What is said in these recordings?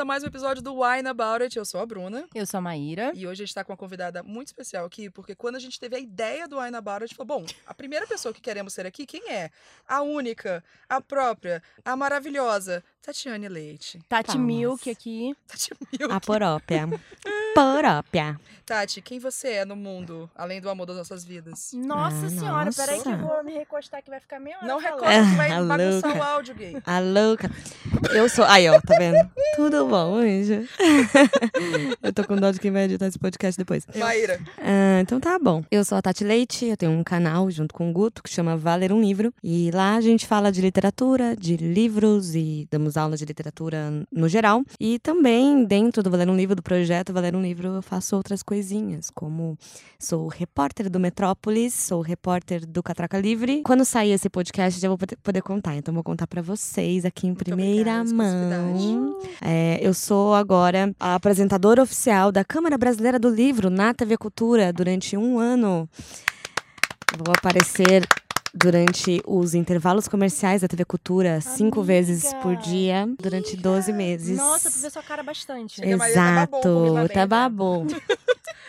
a mais um episódio do Wine About It. Eu sou a Bruna. Eu sou a Maíra. E hoje a gente tá com uma convidada muito especial aqui, porque quando a gente teve a ideia do Wine About It, a gente falou: bom, a primeira pessoa que queremos ser aqui, quem é? A única, a própria, a maravilhosa, Tatiane Leite. Tati Palmas. Milk aqui. Tati Milk. A porópia. porópia. Tati, quem você é no mundo, além do amor das nossas vidas? Nossa Ah, senhora, peraí que eu nossa. vou me recostar que vai ficar meia hora Não recorda que vai Ah, bagunçar o áudio, gay. A louca. Eu sou. Aí, ó, tá vendo? Tudo bom, anjo? eu tô com dó de quem vai editar esse podcast depois. Maíra. Ah, então tá bom. Eu sou a Tati Leite, eu tenho um canal junto com o Guto que chama Valer um Livro. E lá a gente fala de literatura, de livros e damos aula de literatura no geral. E também, dentro do Valer um Livro, do projeto Valer um Livro, eu faço outras coisinhas, como sou repórter do Metrópolis, sou repórter do Catraca Livre. Quando sair esse podcast, já vou poder- contar. Então vou contar pra vocês aqui em Muito primeira obrigada, mão. É, eu sou agora a apresentadora oficial da Câmara Brasileira do Livro na TV Cultura durante um ano. Vou aparecer durante os intervalos comerciais da TV Cultura cinco Amiga! vezes por dia durante 12 meses. Nossa, tu vê sua cara bastante. Tá babou, Exato, tá babou.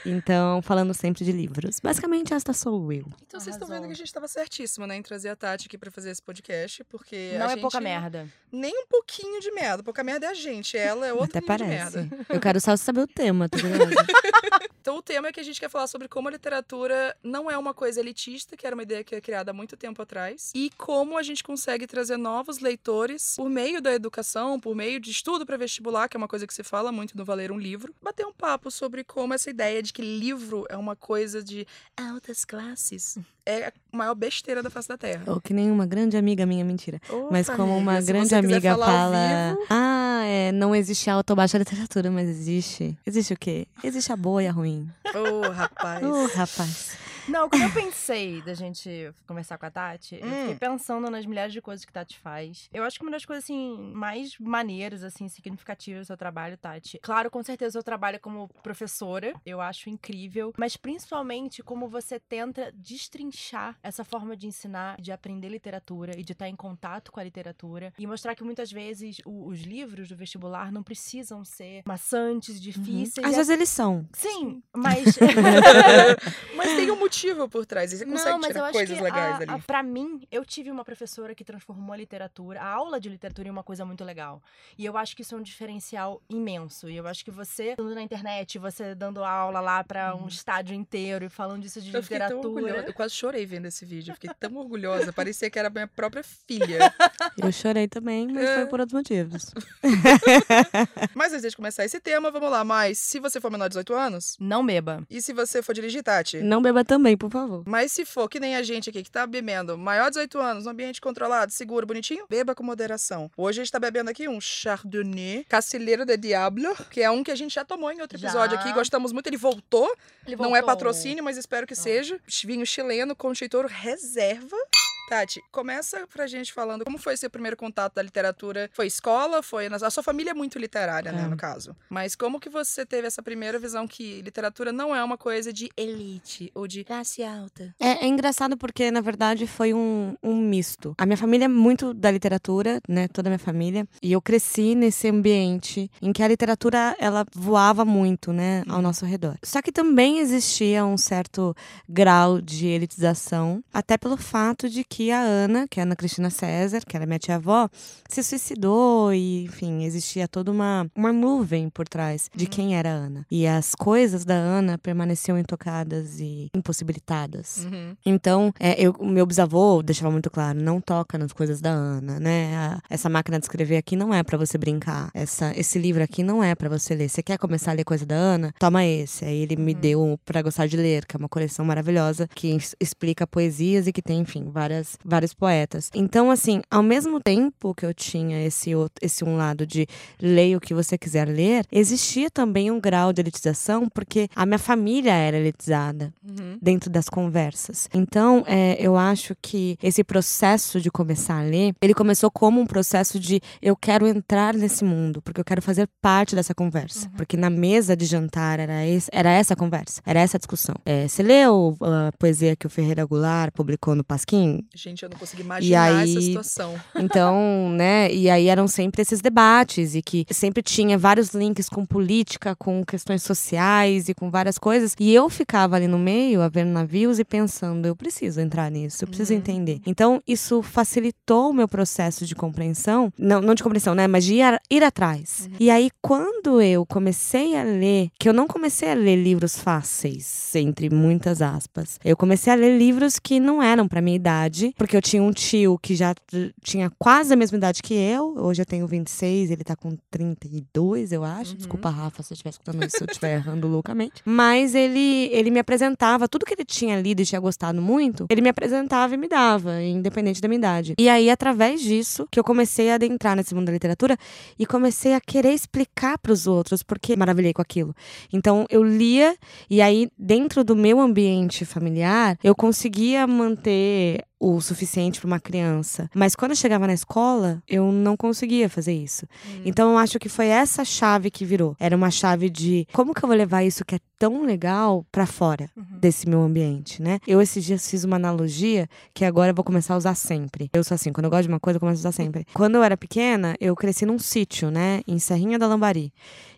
Então, falando sempre de livros. Basicamente, esta sou eu. Então vocês estão vendo que a gente tava certíssima, né, em trazer a Tati aqui pra fazer esse podcast, porque Não a é gente... pouca merda. Nem um pouquinho de merda. Pouca merda é a gente, ela é outro Até parece. merda. Eu quero só saber o tema, tá? Então o tema é que a gente quer falar sobre como a literatura não é uma coisa elitista, que era uma ideia que foi criada há muito tempo atrás, e como a gente consegue trazer novos leitores por meio da educação, por meio de estudo para vestibular, que é uma coisa que se fala muito no Valer um Livro, bater um papo sobre como essa ideia de que livro é uma coisa de altas classes é a maior besteira da face da Terra. Ou que nem uma grande amiga minha, mentira. Mas Opa, como uma amiga, grande amiga fala. vivo, Ah, é, não existe alta ou baixa literatura, mas existe. Existe o quê? Existe a boa e a ruim. Ô, rapaz. Ô, rapaz. Não, quando eu pensei da gente conversar com a Tati, eu Hum. fiquei pensando nas milhares de coisas que Tati faz. Eu acho que uma das coisas, assim, mais maneiras, assim, significativas do seu trabalho, Tati. Claro, com certeza, o seu trabalho como professora, eu acho incrível. Mas principalmente como você tenta destrinchar essa forma de ensinar, de aprender literatura e de estar em contato com a literatura. E mostrar que muitas vezes o- os livros do vestibular não precisam ser maçantes, difíceis. Às É- vezes eles são. Sim, mas. Mas tem um motivo por trás, e você consegue Não, mas eu tirar acho coisas que legais a, dali. a, pra mim, eu tive uma professora que transformou a literatura, a aula de literatura em uma coisa muito legal. E eu acho que isso é um diferencial imenso. E eu acho que você, indo na internet, você dando aula lá pra um estádio inteiro e falando disso de. Eu literatura. Eu quase chorei vendo esse vídeo. Eu fiquei tão orgulhosa. Parecia que era minha própria filha. Eu chorei também, mas É. foi por outros motivos. Mas antes de começar esse tema, vamos lá. Mas se você for menor de 18 anos, Não beba. e se você for dirigir, Tati? Não beba também, por favor. Mas se for que nem a gente aqui que tá bebendo maior de 18 anos, num ambiente controlado, seguro, bonitinho, beba com moderação. Hoje a gente tá bebendo aqui um Chardonnay Cacilheiro de Diablo, que é um que a gente já tomou em outro Já. episódio aqui. Gostamos muito, ele voltou. Ele Não é voltou. patrocínio, mas espero que Não. seja. Vinho chileno com reserva. Tati, começa pra gente falando como foi seu primeiro contato da literatura. Foi escola? Foi na... A sua família é muito literária, né, É. no caso. Mas como que você teve essa primeira visão que literatura não é uma coisa de elite ou de classe alta? É, é engraçado porque, na verdade, foi um, um misto. A minha família é muito da literatura, né? Toda a minha família. E eu cresci nesse ambiente em que a literatura, ela voava muito, né? Ao Uhum. nosso redor. Só que também existia um certo grau de elitização, até pelo fato de que a Ana, que é a Ana Cristina César, que era minha tia-avó, se suicidou e, enfim, existia toda uma, uma nuvem por trás de Uhum. quem era a Ana. E as coisas da Ana permaneciam intocadas e impossibilitadas. Uhum. Então, é, eu, o meu bisavô deixava muito claro, não toca nas coisas da Ana, né? A- essa máquina de escrever aqui não é pra você brincar. Essa, esse livro aqui não é pra você ler. Você quer começar a ler coisa da Ana? Toma esse. Aí ele me Uhum. deu o Pra Gostar de Ler, que é uma coleção maravilhosa que explica poesias e que tem, enfim, várias, vários poetas. Então, assim, ao mesmo tempo que eu tinha esse, outro, esse um lado de leia o que você quiser ler, existia também um grau de elitização, porque a minha família era elitizada Uhum. dentro das conversas. Então, é, eu acho que esse processo de começar a ler, ele começou como um processo de eu quero entrar nesse mundo, porque eu quero fazer parte dessa conversa. Porque na mesa de jantar era, esse, era essa conversa, era essa discussão. É, você leu a poesia que o Ferreira Goulart publicou no Pasquim? Gente, eu não consegui imaginar aí- essa situação. Então, né, e aí eram sempre esses debates e que sempre tinha vários links com política, com questões sociais e com várias coisas. E eu ficava ali no meio, a ver navios e pensando, eu preciso entrar nisso, eu preciso Uhum. entender. Então, isso facilitou o meu processo de compreensão, não, não de compreensão, né, mas de ir, ir atrás. Uhum. E aí, quando eu comecei a ler, que eu não comecei a ler livros fáceis, entre muitas aspas, eu comecei a ler livros que não eram pra minha idade, porque eu tinha um tio que já tinha quase a mesma idade que eu, hoje eu tenho 26, ele tá com 32, eu acho. Uhum. Desculpa, Rafa, se eu estiver escutando isso, se eu estiver errando loucamente. Mas ele, ele me apresentava, tudo que ele tinha lido e tinha gostado muito, ele me apresentava e me dava, independente da minha idade. E aí, através disso, que eu comecei a adentrar nesse mundo da literatura e comecei a querer explicar para os outros porque maravilhei com aquilo. Então eu lia e aí dentro do meu ambiente familiar eu conseguia manter o suficiente para uma criança, mas quando eu chegava na escola eu não conseguia fazer isso. Então eu acho que foi essa chave que virou. Era uma chave de como que eu vou levar isso que é tão legal para fora Uhum. desse meu ambiente, né? Eu esses dias fiz uma analogia que agora eu vou começar a usar sempre. Eu sou assim, quando eu gosto de uma coisa, eu começo a usar sempre. Quando eu era pequena, eu cresci num sítio, né? Em Serrinha da Lambari.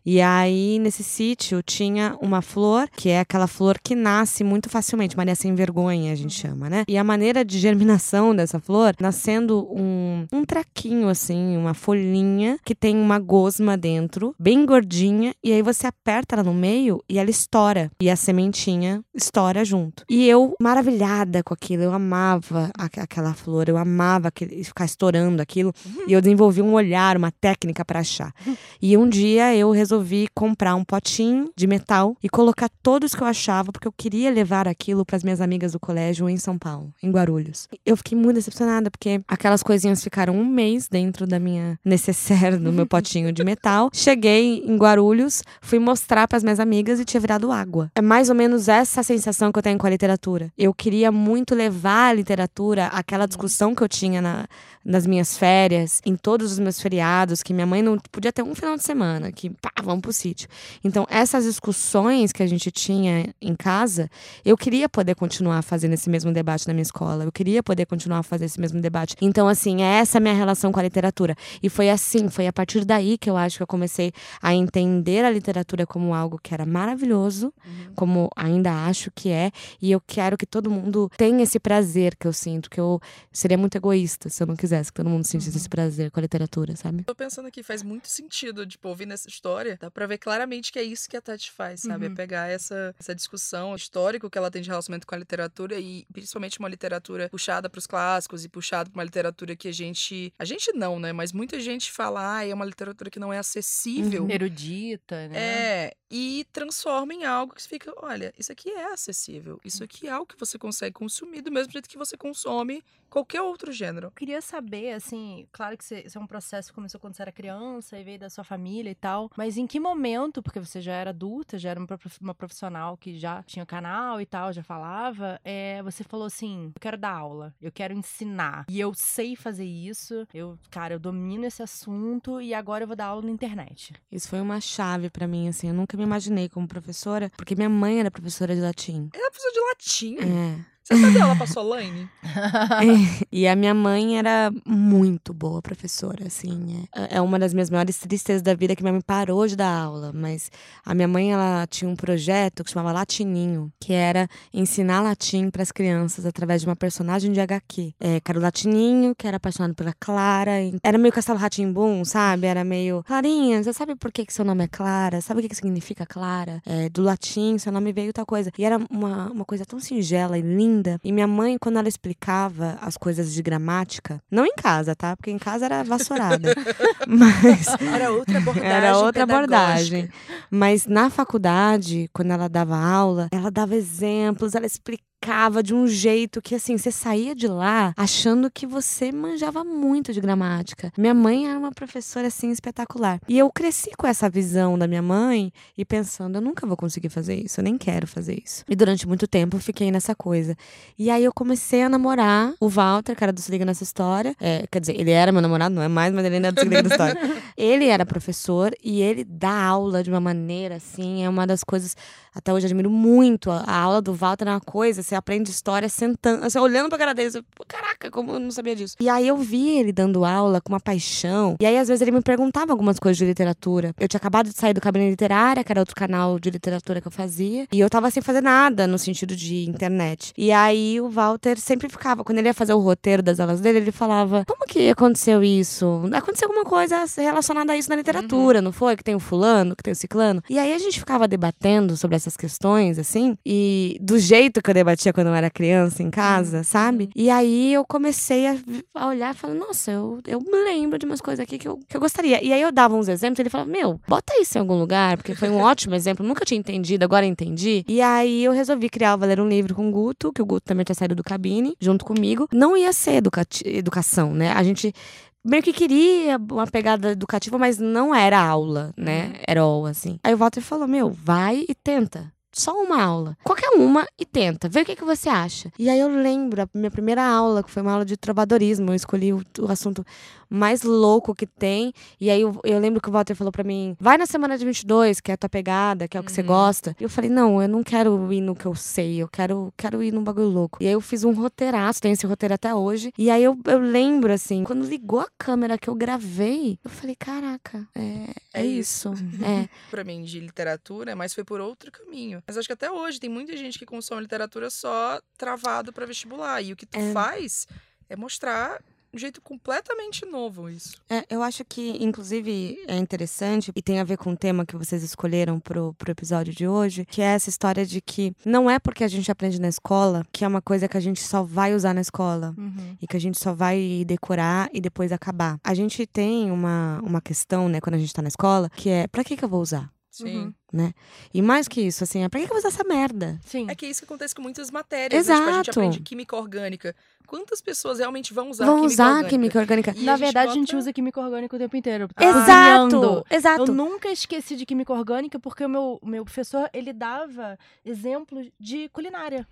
E aí, nesse sítio, tinha uma flor, que é aquela flor que nasce muito facilmente, Maria Sem Vergonha, a gente chama, né? E a maneira de germinação dessa flor, nascendo um, um traquinho, assim, uma folhinha, que tem uma gosma dentro, bem gordinha, e aí você aperta ela no meio e ela estoura. E a sementinha estoura junto. E eu, maravilhada com aquilo, eu amava a- aquela flor, eu amava aquele, ficar estourando aquilo. E eu desenvolvi um olhar, uma técnica para achar. E um dia eu resolvi comprar um potinho de metal e colocar todos que eu achava, porque eu queria levar aquilo para as minhas amigas do colégio em São Paulo, em Guarulhos. Eu fiquei muito decepcionada, porque aquelas coisinhas ficaram um mês dentro da minha necessaire, do meu potinho de metal. Cheguei em Guarulhos, fui mostrar para as minhas amigas e tinha virado água. É mais ou menos essa sensação que eu tenho com a literatura. Eu queria muito levar a literatura, aquela discussão que eu tinha na, nas minhas férias, em todos os meus feriados, que minha mãe não podia ter um final de semana, que pá, vamos pro sítio. Então, essas discussões que a gente tinha em casa, eu queria poder continuar fazendo esse mesmo debate na minha escola, eu queria poder continuar a fazer esse mesmo debate. Então, assim, é essa a minha relação com a literatura. E foi assim, foi a partir daí que eu acho que eu comecei a entender a literatura como algo que era maravilhoso, como ainda acho que é, e eu quero que todo mundo tenha esse prazer que eu sinto, que eu seria muito egoísta se eu não quisesse que todo mundo sentisse esse prazer com a literatura, sabe? Tô pensando aqui, faz muito sentido, tipo, ouvindo essa história, dá pra ver claramente que é isso que a Tati faz, sabe? Uhum. É pegar essa, essa discussão histórica que ela tem de relacionamento com a literatura e principalmente uma literatura puxada pros clássicos e puxada pra uma literatura que a gente. A gente não, né? Mas muita gente fala, ah, é uma literatura que não é acessível. Uhum. Erudita, né? É, e transforma em algo que fica, olha, isso aqui é acessível. Isso aqui é algo que você consegue consumir do mesmo jeito que você consome qualquer outro gênero. Eu queria saber, assim, claro que isso é um processo que começou quando você era criança e veio da sua família e tal, mas em que momento, porque você já era adulta, já era uma prof- uma profissional que já tinha canal e tal, já falava, é, você falou assim, eu quero dar aula, eu quero ensinar, e eu sei fazer isso, eu, cara, eu domino esse assunto e agora eu vou dar aula na internet. Isso foi uma chave pra mim, assim. Eu nunca me imaginei como professora, porque minha mãe era professora de latim. Ela é professora de latim. É. Você sabe ela pra Solane? E a minha mãe era muito boa professora, assim. É, é uma das minhas maiores tristezas da vida que minha mãe parou de dar aula. Mas a minha mãe, ela tinha um projeto que chamava Latininho, que era ensinar latim para as crianças através de uma personagem de HQ. É, que era o Latininho, que era apaixonado pela Clara. Era meio Castelo Ratimbum, sabe? Era meio. Clarinha, você sabe por que, que seu nome é Clara? Sabe o que, que significa Clara? É, do latim, seu nome veio tal coisa. E era uma, uma coisa tão singela e linda. E minha mãe, quando ela explicava as coisas de gramática, não em casa, tá? Porque em casa era vassourada. Mas Era outra abordagem. era outra abordagem. Mas na faculdade, quando ela dava aula, ela dava exemplos, ela explicava de um jeito que, assim, você saía de lá achando que você manjava muito de gramática. Minha mãe era uma professora, assim, espetacular. E eu cresci com essa visão da minha mãe e pensando, eu nunca vou conseguir fazer isso, eu nem quero fazer isso. E durante muito tempo eu fiquei nessa coisa. E aí eu comecei a namorar o Walter, cara do Se Liga Nessa História. É, quer dizer, ele era meu namorado, não é mais, mas ele ainda é do Se Liga Nessa História. Ele era professor e ele dá aula de uma maneira assim, é uma das coisas até hoje eu admiro muito. A, a aula do Walter é uma coisa, você aprende história sentando, assim, olhando pra cara dele. Você, Caraca, como eu não sabia disso? E aí eu vi ele dando aula com uma paixão. E aí, às vezes, ele me perguntava algumas coisas de literatura. Eu tinha acabado de sair do Cabine Literária, que era outro canal de literatura que eu fazia. E eu tava sem fazer nada no sentido de internet. E aí o Walter sempre ficava, quando ele ia fazer o roteiro das aulas dele, ele falava: Como que aconteceu isso? Aconteceu alguma coisa relacionada a isso na literatura, não foi? Que tem o fulano, que tem o ciclano. E aí a gente ficava debatendo sobre essas questões, assim, e do jeito que eu debatia quando eu era criança em casa, sabe? E aí eu comecei a, a olhar e falar, nossa, eu, eu me lembro de umas coisas aqui que eu, que eu gostaria. E aí eu dava uns exemplos, ele falava, meu, bota isso em algum lugar, porque foi um ótimo exemplo, nunca tinha entendido, agora entendi. E aí eu resolvi criar o Valer um Livro com o Guto, que o Guto também tinha saído do cabine, junto comigo. Não ia ser educati- educação, né? A gente meio que queria uma pegada educativa, mas não era aula, né? Era all, assim. Aí o Walter falou: Meu, vai e tenta. Só uma aula. Qualquer uma e tenta. Vê o que, que você acha. E aí eu lembro, a minha primeira aula, que foi uma aula de trovadorismo. Eu escolhi o, o assunto mais louco que tem. E aí eu, eu lembro que o Walter falou pra mim: vai na semana de 22, que é a tua pegada, que é o que você gosta. E eu falei: não, eu não quero ir no que eu sei, eu quero, quero ir num bagulho louco. E aí eu fiz um roteiraço, tenho esse roteiro até hoje. E aí eu, eu lembro, assim, quando ligou a câmera que eu gravei, eu falei: caraca, é, é, É isso. é. Pra mim, de literatura, mas foi por outro caminho. Mas acho que até hoje tem muita gente que consome literatura só travado pra vestibular. E o que tu É. faz é mostrar um jeito completamente novo isso. É, eu acho que, inclusive, é interessante e tem a ver com o tema que vocês escolheram pro, pro episódio de hoje, que é essa história de que não é porque a gente aprende na escola que é uma coisa que a gente só vai usar na escola. Uhum. E que a gente só vai decorar e depois acabar. A gente tem uma, uma questão, né, quando a gente tá na escola, que é pra que, que eu vou usar? Sim. Uhum. E mais que isso, assim, é pra que, que eu vou usar essa merda? Sim. É que é isso que acontece com muitas matérias. Né? Tipo, a gente Exato. aprende química orgânica. Quantas pessoas realmente vão usar Vão química usar orgânica? química orgânica. E Na a verdade, a gente bota- usa química orgânica o tempo inteiro. Ah. Exato! Exato! Eu nunca esqueci de química orgânica porque o meu, meu professor, ele dava exemplos de culinária.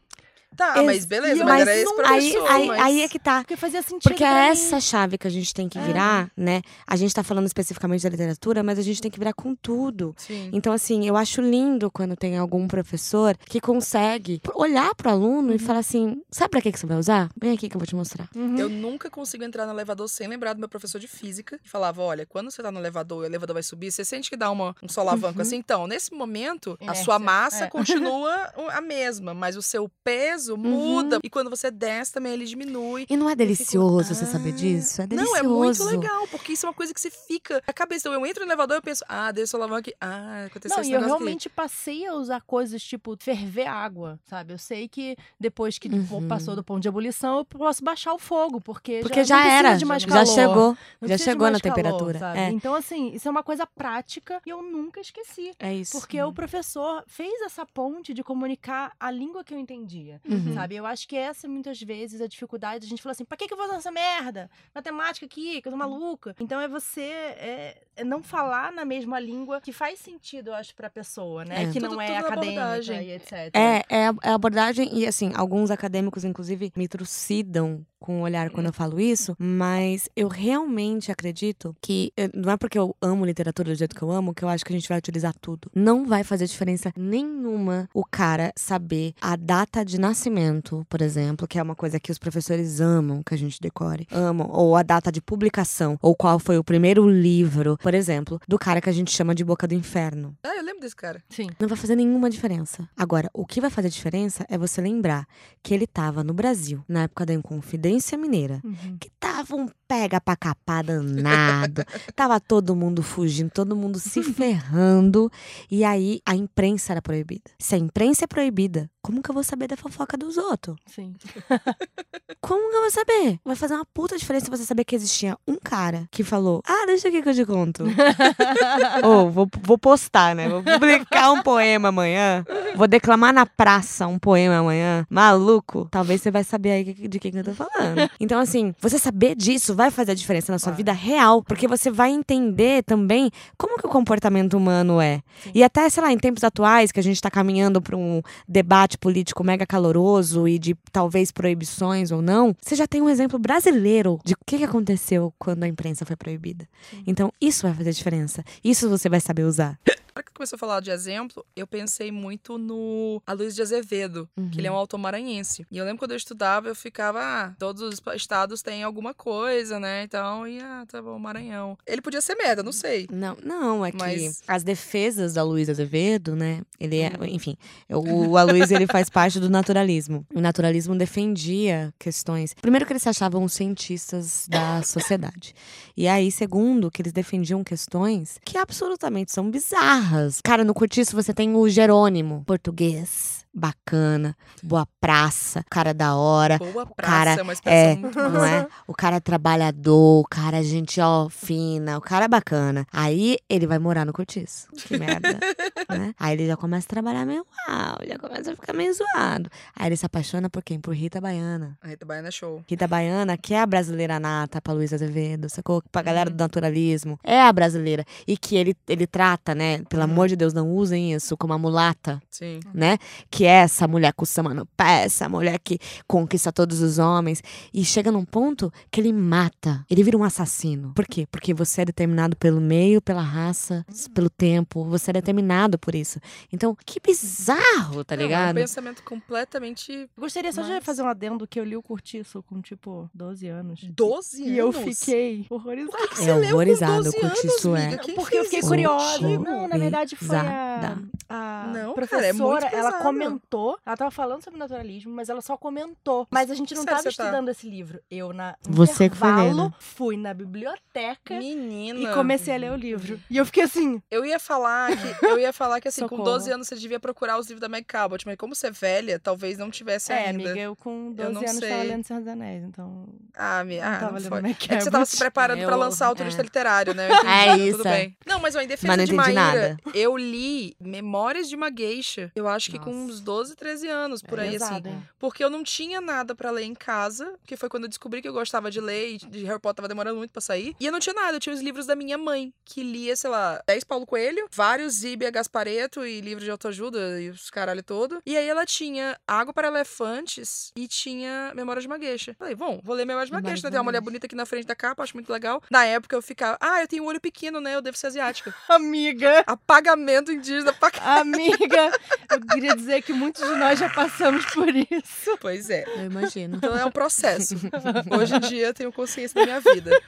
Tá, Ex- mas beleza, mas eu- era esse mas aí, professor. aí, mas... aí é que tá. Porque fazia sentido Porque é essa chave que a gente tem que É. virar, né? A gente tá falando especificamente da literatura, mas a gente tem que virar com tudo. Sim. Então, assim, eu acho lindo quando tem algum professor que consegue olhar pro aluno e falar assim: sabe pra que, que você vai usar? Vem aqui que eu vou te mostrar. Uhum. Eu nunca consigo entrar no elevador sem lembrar do meu professor de física. Que falava: olha, quando você tá no elevador e o elevador vai subir, você sente que dá uma, um solavanco Uhum. assim. Então, nesse momento, a Inércia, sua massa é. continua a mesma, mas o seu peso muda. E quando você desce também, ele diminui. E não é delicioso você "Ah". saber disso? É delicioso. Não, é muito legal, porque isso é uma coisa que você fica na cabeça. Então, eu entro no elevador e eu penso, ah, deu solavanco aqui. Ah, aconteceu Não, esse e eu negócio aqui. realmente passei a usar coisas tipo ferver água, sabe? Eu sei que depois que Uhum. passou do ponto de ebulição, eu posso baixar o fogo, porque, Porque já, já era, de mais já calor. chegou, Não já chegou na calor, temperatura. sabe? É. Então, assim, isso é uma coisa prática e eu nunca esqueci. É isso. Porque o professor fez essa ponte de comunicar a língua que eu entendia. Uhum. Sabe? Eu acho que essa, muitas vezes, a dificuldade. A gente fala assim: pra que, que eu vou usar essa merda? Matemática aqui, que eu tô maluca. Então é você é, é não falar na mesma língua que faz sentido, eu acho, pra pessoa, né? É. Que Tudo- não é na acadêmica abordagem. e etc. É, é a, é a abordagem, e assim, alguns acadêmicos, inclusive, me trucidam com o olhar quando eu falo isso, mas eu realmente acredito que eh, não é porque eu amo literatura do jeito que eu amo que eu acho que a gente vai utilizar tudo. Não vai fazer diferença nenhuma o cara saber a data de nascimento, por exemplo, que é uma coisa que os professores amam que a gente decore, amam, ou a data de publicação, ou qual foi o primeiro livro, por exemplo, do cara que a gente chama de Boca do Inferno. Ah, eu lembro desse cara. Sim. Não vai fazer nenhuma diferença. Agora, o que vai fazer diferença é você lembrar que ele tava no Brasil, na época da Inconfidência Mineira. Uhum. Que tava um pega pra capar danado. tava todo mundo fugindo, todo mundo se ferrando. E aí, a imprensa era proibida. Se a imprensa é proibida, como que eu vou saber da fofoca dos outros? Sim. Como que eu vou saber? Vai fazer uma puta diferença você saber que existia um cara que falou: Ah, deixa aqui que eu te conto. Ou vou, vou postar, né? Vou publicar um poema amanhã. Vou declamar na praça um poema amanhã. Maluco. Talvez você vai saber aí de quem que eu tô falando. Então, assim, você saber disso vai fazer a diferença na sua vida real. Porque você vai entender também como que o comportamento humano é. Sim. E até, sei lá, em tempos atuais, que a gente tá caminhando pra um debate político mega caloroso e de talvez proibições ou não, você já tem um exemplo brasileiro de o que que aconteceu quando a imprensa foi proibida. Sim. Então, isso vai fazer diferença. Isso você vai saber usar. Para que começou a falar de exemplo, eu pensei muito no Aloysio de Azevedo, que ele é um autor maranhense. E eu lembro quando eu estudava, eu ficava, ah, todos os estados têm alguma coisa, né? Então, e ah, tá bom, Maranhão. Ele podia ser merda, não sei. Não, não, é que Mas- as defesas da Luísa Azevedo, né? Ele é, enfim, o Aloysio ele faz parte do naturalismo. O naturalismo defendia questões. Primeiro que eles se achavam cientistas da sociedade. E aí, segundo, que eles defendiam questões que absolutamente são bizarras. Cara, no Curtiço você tem o Jerônimo, português, bacana, boa praça, cara da hora. Boa praça, cara é uma expressão É, muito não massa. é? O cara é trabalhador, o cara gente, ó, fina, o cara é bacana. Aí ele vai morar no cortiço. Que merda, né? Aí ele já começa a trabalhar meio mal, já começa a ficar meio zoado. Aí ele se apaixona por quem? Por Rita Baiana. A Rita Baiana é show. Rita Baiana, que é a brasileira nata pra Luísa Azevedo, sacou? Pra galera Uhum. do naturalismo. É a brasileira. E que ele, ele trata, né? Uhum. Pelo amor de Deus, não usem isso como a mulata Sim. né? Que é essa mulher com samba no pé, essa mulher que conquista todos os homens. E chega num ponto que ele mata. Ele vira um assassino. Por quê? Porque você é determinado pelo meio, pela raça, pelo tempo. Você é determinado por isso. Então, que bizarro, tá Não, é um ligado? pensamento completamente. Gostaria só de Mas- fazer um adendo que eu li o Curtiço com, tipo, 12 anos. 12 anos? E eu fiquei horrorizada. Por que que É você leu 12 o Curtiço anos, é. Porque eu fiquei curiosa. Horrorizada. Não, na verdade foi a, a Não, cara, professora. é muito ela pesado. Comentou. Ela tava falando sobre naturalismo, mas ela só comentou. Mas a gente não Sério, tava você tá? estudando esse livro. Eu, na Você que foi ler, né? fui na biblioteca Menina. e comecei a ler o livro. E eu fiquei assim. Eu ia falar que eu ia falar que assim, com Socorro. 12 anos você devia procurar os livros da Meg Cabot, mas como você é velha, talvez não tivesse é, ainda. amiga, eu com 12 não anos tava sei. lendo Senhor dos Anéis, então. Ah, não ah, tava não lendo foi. É que você tava se preparando pra Eu- lançar o turista é. literário, né? Eu entendi, É tá isso, Tudo é. bem. Não, mas ó, em defesa Mas não de entendi Maíra, nada. eu li Memórias de uma Geisha. Eu acho que com Nossa. Uns 12, 13 anos, por É aí, pesado, assim. hein? Porque eu não tinha nada pra ler em casa, que foi quando eu descobri que eu gostava de ler e de Harry Potter tava demorando muito pra sair. E eu não tinha nada, eu tinha os livros da minha mãe, que lia, sei lá, 10 Paulo Coelho, vários Zíbia Gaspareto e livros de autoajuda e os caralho todo. E aí ela tinha Água para Elefantes e tinha Memórias de uma Geisha. Falei, bom, vou ler Memórias de uma Geisha, né? Tem uma mulher bonita aqui na frente da capa, acho muito legal. Na época eu ficava, ah, eu tenho um olho pequeno, né? Eu devo ser asiática. Amiga, Apagamento indígena pra amiga, eu queria dizer que muitos de nós já passamos por isso. Pois é. Eu imagino. Então é um processo. Hoje em dia eu tenho consciência da minha vida.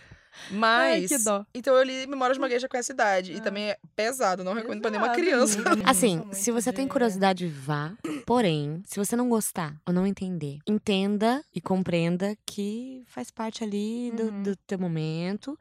Mas. Ai, que dó. Então eu li Memórias de uma Geisha com essa idade. E também é pesado, não recomendo pra nenhuma criança. Assim, se você tem de- curiosidade, vá. Porém, se você não gostar ou não entender, entenda e compreenda que faz parte ali do, Uhum. do teu momento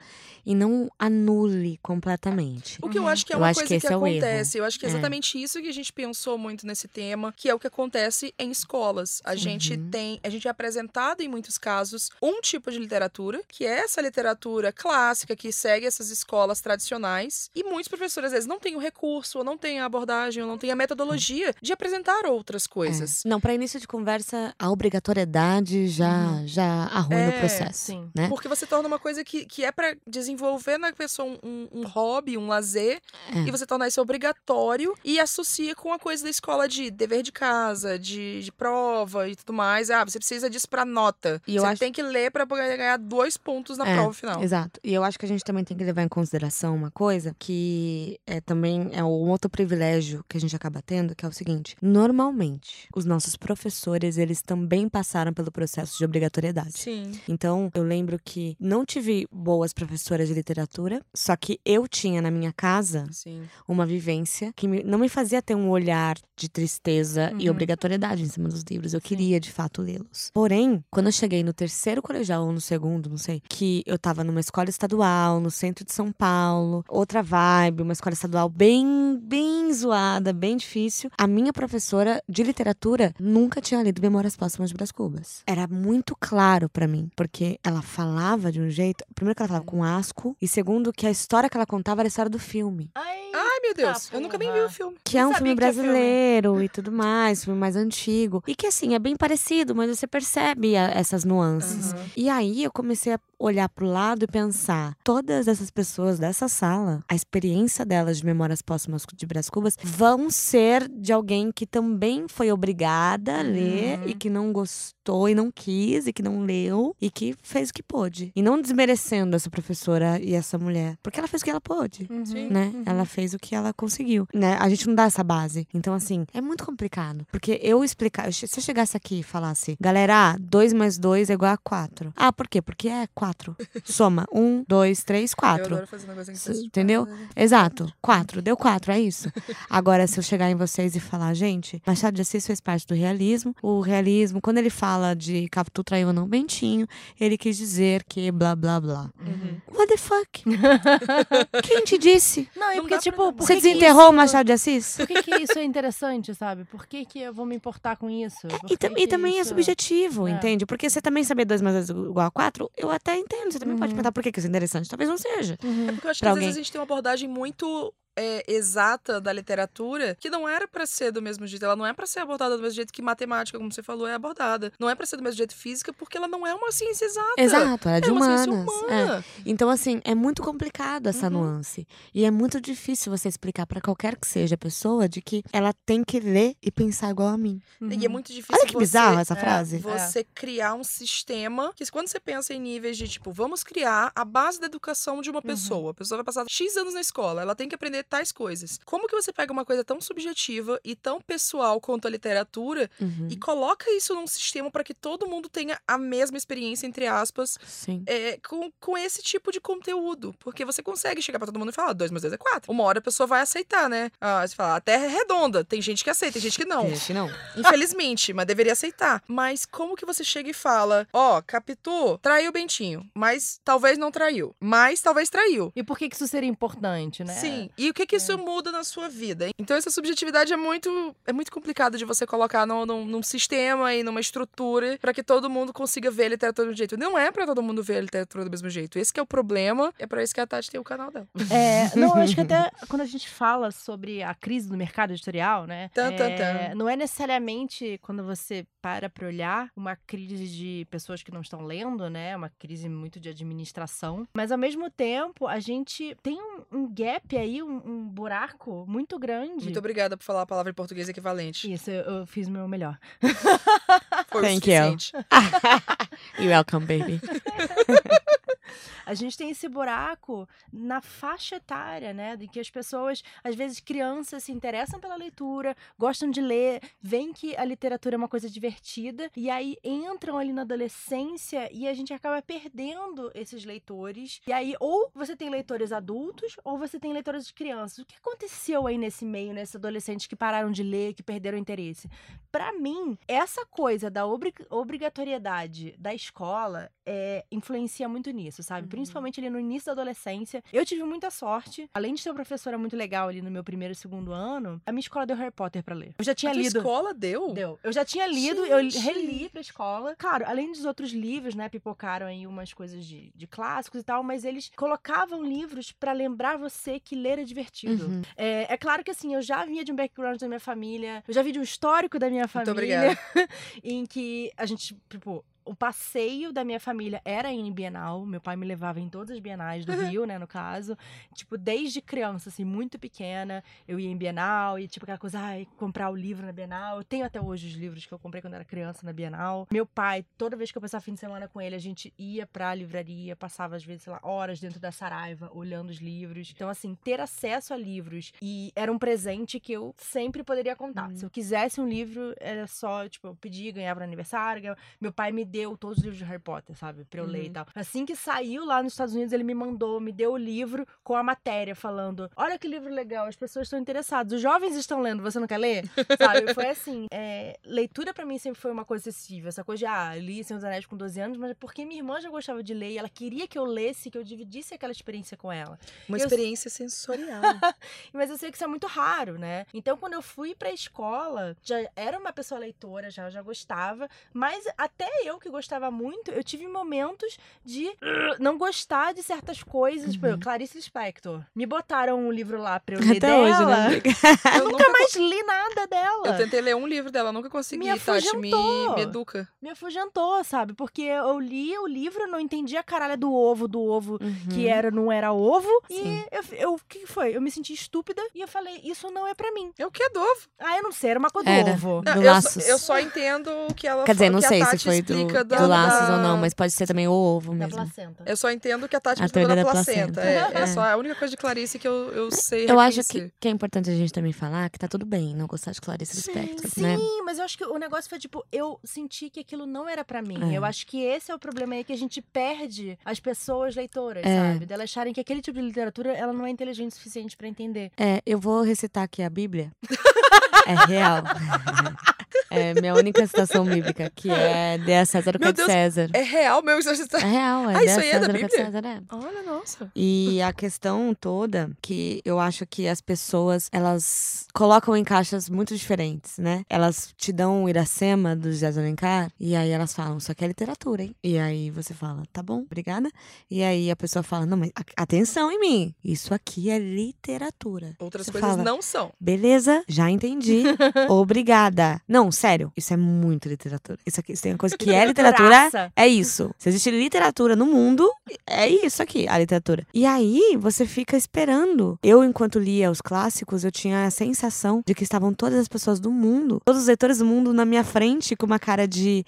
e não anule completamente. O que eu acho que é uma coisa que que, é acontece. Eu acho que é É. exatamente isso que a gente pensou muito nesse tema, que é o que acontece em escolas. A gente Uhum. tem, a gente é apresentado em muitos casos um tipo de literatura, que é essa literatura clássica que segue essas escolas tradicionais, e muitos professores às vezes não têm o recurso, ou não têm a abordagem, ou não têm a metodologia de apresentar outras coisas. É. Não, para início de conversa, a obrigatoriedade já, já arruina o É, processo. sim. Né? Porque você torna uma coisa que, que é pra desenvolver na pessoa um, um- hobby, um lazer, É. e você tornar isso obrigatório e associa com a coisa da escola de dever de casa, de, de prova e tudo mais. Ah, você precisa disso pra nota. E eu você acho- tem que ler poder ganhar dois pontos na É, prova final. Exato. E eu acho que a gente também tem que levar em consideração uma coisa que é também é um outro privilégio que a gente acaba tendo, que é o seguinte: normalmente, os nossos professores, eles também passaram pelo processo de obrigatoriedade. Sim. Então, eu lembro que não tive boas professoras de literatura, só que eu tinha na minha casa Sim. uma vivência que me- não me fazia ter um olhar de tristeza e Uhum. obrigatoriedade em cima dos livros. Eu queria, de fato, lê-los. Porém, quando eu cheguei no terceiro colegial ou no segundo, não sei, que eu tava numa escola estadual, no centro de São Paulo, outra vibe, uma escola estadual bem, bem zoada, bem difícil. A minha professora de literatura nunca tinha lido Memórias Póstumas de Brás Cubas. Era muito claro pra mim, porque ela falava de um jeito. Primeiro, que ela falava com asco, e segundo, que a história que ela contava era a história do filme. Ai, Ai, meu Deus. Tá, eu nunca nem vi o filme. Que é um filme tinha filme. brasileiro e tudo mais, filme mais antigo. E que, assim, é bem parecido, mas você percebe a- essas nuances. Aham. E aí eu comecei a olhar pro lado e pensar: todas essas pessoas dessa sala, a experiência delas de Memórias Póstumas de Brás Cubas vão ser de alguém que também foi obrigada a ler Uhum. e que não gostou e não quis e que não leu e que fez o que pôde. E não desmerecendo essa professora e essa mulher, porque ela fez o que ela pôde Uhum, Sim. né? uhum. Ela fez o que ela conseguiu, né? A gente não dá essa base. Então, assim, é muito complicado. Porque eu explicar, se eu chegasse aqui e falasse, galera, 2 mais 2 é igual a 4. Ah, por quê? Porque é 4. Soma 1, 2, 3, Eu 4. adoro fazer um negócio que S- entendeu? Exato. 4. Deu 4, é isso. Agora, se eu chegar em vocês e falar, gente, Machado de Assis fez parte do realismo. O realismo, quando ele fala de Capitu traiu ou não Bentinho, ele quis dizer que blá blá blá. Uhum. What the fuck? Quem te disse? Não, e porque, tipo, por Você desenterrou o Machado de Assis? Por que, que isso é interessante, sabe? Por que, que eu vou me importar com isso? Por E, tam- que e também é isso- subjetivo, É. entende? Porque você também saber 2 mais 2 igual a 4, eu até entendo. Você também pode Uhum. Perguntar por que que isso é interessante. Talvez não seja. Uhum. Porque eu acho que Pra às vezes alguém. a gente tem uma abordagem muito é, exata da literatura que não era pra ser do mesmo jeito. Ela não é pra ser abordada do mesmo jeito que matemática, como você falou, é abordada. Não é pra ser do mesmo jeito física porque ela não é uma ciência exata. Exato, ela é de é uma humanas. ciência É. humana. Então, assim, é muito complicado essa Uhum. nuance. E é muito difícil você explicar pra qualquer que seja a pessoa de que ela tem que ler e pensar igual a mim. E é Uhum. muito difícil Olha que você, bizarro essa é, frase. você criar um sistema que quando você pensa em níveis de tipo, vamos criar a base da educação de uma pessoa. A pessoa vai passar X anos na escola, ela tem que aprender tais coisas. Como que você pega uma coisa tão subjetiva e tão pessoal quanto a literatura Uhum. e coloca isso num sistema para que todo mundo tenha a mesma experiência, entre aspas, Sim. é, com, com esse tipo de conteúdo. Porque você consegue chegar pra todo mundo e falar, 2 mais 2 é 4. Uma hora a pessoa vai aceitar, né? Ah, você fala, a Terra é redonda. Tem gente que aceita, tem gente que não. Gente, não. Infelizmente, mas deveria aceitar. Mas como que você chega e fala, ó, Capitu traiu o Bentinho, mas talvez não traiu, mas talvez traiu. E por que, que isso seria importante, né? Sim. E o que que isso muda na sua vida? Então essa subjetividade é muito é muito complicado de você colocar num, num, num sistema e numa estrutura pra que todo mundo consiga ver a literatura do mesmo jeito. Não é pra todo mundo ver a literatura do mesmo jeito. Esse que é o problema. É pra isso que a Tati tem o canal dela. É, não, eu acho que até quando a gente fala sobre a crise do mercado editorial, né? Tan, tan, é. Não é necessariamente quando você para pra olhar uma crise de pessoas que não estão lendo, né? Uma crise muito de administração. Mas ao mesmo tempo, a gente tem um, um gap aí, um, um buraco muito grande. Muito obrigada por falar a palavra em português equivalente. Isso, eu, eu fiz o meu melhor. Foi Thank o you. suficiente. You're welcome, baby. A gente tem esse buraco na faixa etária, né? De que as pessoas, às vezes crianças, se interessam pela leitura, gostam de ler, veem que a literatura é uma coisa divertida, e aí entram ali na adolescência e a gente acaba perdendo esses leitores. E aí, ou você tem leitores adultos, ou você tem leitores de crianças. O que aconteceu aí nesse meio, nesses adolescentes que pararam de ler, que perderam o interesse? Pra mim, essa coisa da obri- obrigatoriedade da escola é, influencia muito nisso, sabe? Uhum. Principalmente ali no início da adolescência. Eu tive muita sorte. Além de ter uma professora muito legal ali no meu primeiro e segundo ano, a minha escola deu Harry Potter pra ler. Eu já tinha A lido. escola deu? Deu. Eu já tinha lido, eu Gente! reli pra escola. Claro, além dos outros livros, né? Pipocaram aí umas coisas de, de clássicos e tal, mas eles colocavam livros pra lembrar você que ler é divertido. Uhum. É, é claro que assim, eu já vinha de um background da minha família, eu já vi de um histórico da minha Muito família, obrigada. em que a gente, tipo, o passeio da minha família era em Bienal. Meu pai me levava em todas as bienais do Rio, né, no caso. Tipo, desde criança, assim, muito pequena, eu ia em Bienal e, tipo, aquela coisa, ai, comprar o livro na Bienal. Eu tenho até hoje os livros que eu comprei quando era criança na Bienal. Meu pai, toda vez que eu passava fim de semana com ele, a gente ia pra livraria, passava, às vezes, sei lá, horas dentro da Saraiva, olhando os livros. Então, assim, ter acesso a livros e era um presente que eu sempre poderia contar. Uhum. Se eu quisesse um livro, era só, tipo, eu pedia, ganhava no aniversário, ganhava- meu pai me deu todos os livros de Harry Potter, sabe? Pra eu ler e Uhum. tal. Assim que saiu lá nos Estados Unidos, ele me mandou, me deu o livro com a matéria falando: Olha que livro legal, as pessoas estão interessadas. Os jovens estão lendo, você não quer ler? sabe? Foi assim. é, leitura pra mim sempre foi uma coisa excessiva. Essa coisa de, ah, li Senhor dos Anéis com 12 anos, mas é porque minha irmã já gostava de ler e ela queria que eu lesse, que eu dividisse aquela experiência com ela. Uma Eu- experiência sensorial. Mas eu sei que isso é muito raro, né? Então, quando eu fui pra escola, já era uma pessoa leitora, já, já gostava. Mas até eu que gostava muito, eu tive momentos de uh, não gostar de certas coisas. Tipo, Uhum. Clarice Lispector. Me botaram um livro lá pra eu ler Até dela. hoje, né? Eu Nunca mais li nada dela. Eu tentei ler um livro dela, nunca consegui, Me Tati. Me, afugentou. me educa. Me afugentou, sabe? Porque eu li o livro, não entendi a caralho do ovo, do ovo que Uhum. era, não era ovo. Sim. E eu, eu, o que que foi? Eu me senti estúpida e eu falei, isso não é pra mim. É o que é do ovo. Ah, eu não sei, era uma cor do Era. ovo. Não, Do eu, eu só entendo o que ela Quer dizer, não que sei se foi do- química da- do laços da- ou não, mas pode ser também o ovo Da mesmo. placenta. Eu só entendo que a Tati A estudou da teoria da placenta. placenta. É, é É. só a única coisa de Clarice que eu, eu sei Eu acho que, que é importante a gente também falar que tá tudo bem não gostar de Clarice Lispector, Sim, né? mas eu acho que o negócio foi tipo, eu senti que aquilo não era pra mim. É. Eu acho que esse é o problema aí que a gente perde as pessoas leitoras, É. sabe? Delas acharem que aquele tipo de literatura ela não é inteligente o suficiente pra entender. É, eu vou recitar aqui a Bíblia. é real. É minha única citação bíblica, que é dê a César o que Meu é de César. É real mesmo que você tá... É real, é Ah, isso aí é da César que é de Bíblia? César, é. Olha, nossa. E a questão toda que eu acho que as pessoas, elas colocam em caixas muito diferentes, né? Elas te dão o Iracema do José de Alencar e aí elas falam, isso aqui é literatura, hein? E aí você fala, tá bom, obrigada. E aí a pessoa fala, não, mas atenção em mim, isso aqui é literatura. Outras Você coisas fala, não são. Beleza, já entendi. Obrigada. Não, sério, isso é muito literatura. Isso aqui, isso tem uma coisa que é literatura. É isso. Se existe literatura no mundo, é isso aqui, a literatura. E aí, você fica esperando. Eu, enquanto lia os clássicos, eu tinha a sensação de que estavam todas as pessoas do mundo, todos os leitores do mundo na minha frente, com uma cara de.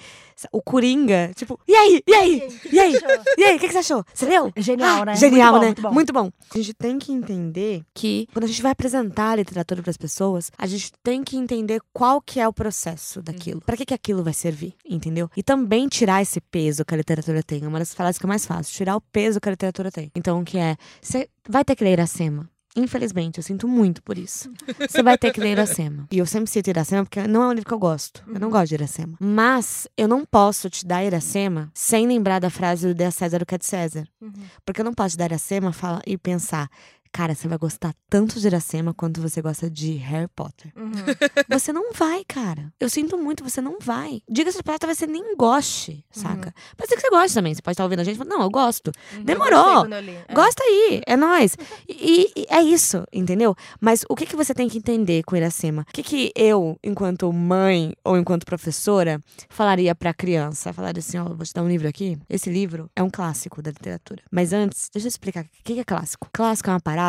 O Coringa. Tipo, e aí? E aí? E aí? E aí, o que, que você achou? Você leu? Genial, Ah, né? Genial, Muito bom, né? muito bom. Muito bom. A gente tem que entender que quando a gente vai apresentar a literatura para as pessoas, a gente tem que entender qual que é o processo daquilo. Pra que que aquilo vai servir, entendeu? E também tirar esse peso que a literatura tem. É uma das frases que eu mais faço, tirar o peso que a literatura tem. Então, o que é? Você vai ter que ler Iracema. Infelizmente, eu sinto muito por isso. Você vai ter que ler Iracema. E eu sempre cito Iracema porque não é um livro que eu gosto. Eu não gosto de Iracema. Mas eu não posso te dar Iracema sem lembrar da frase do Dê a César o que é de César. Uhum. Porque eu não posso te dar Iracema e pensar, cara, você vai gostar tanto de Iracema quanto você gosta de Harry Potter. Uhum. Você não vai, cara. Eu sinto muito, você não vai. Diga-se de palavra, talvez você nem goste, saca? Pode ser que você goste também. Você pode estar ouvindo a gente e falar, não, eu gosto. Eu Demorou. eu. É. Gosta aí, é nóis. E, e é isso, entendeu? Mas o que, que você tem que entender com Iracema? O que, que eu, enquanto mãe ou enquanto professora, falaria pra criança? Falaria assim: ó, vou te dar um livro aqui. Esse livro é um clássico da literatura. Mas antes, deixa eu explicar o que, que é clássico. Clássico é uma parada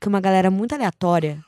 que uma galera muito aleatória.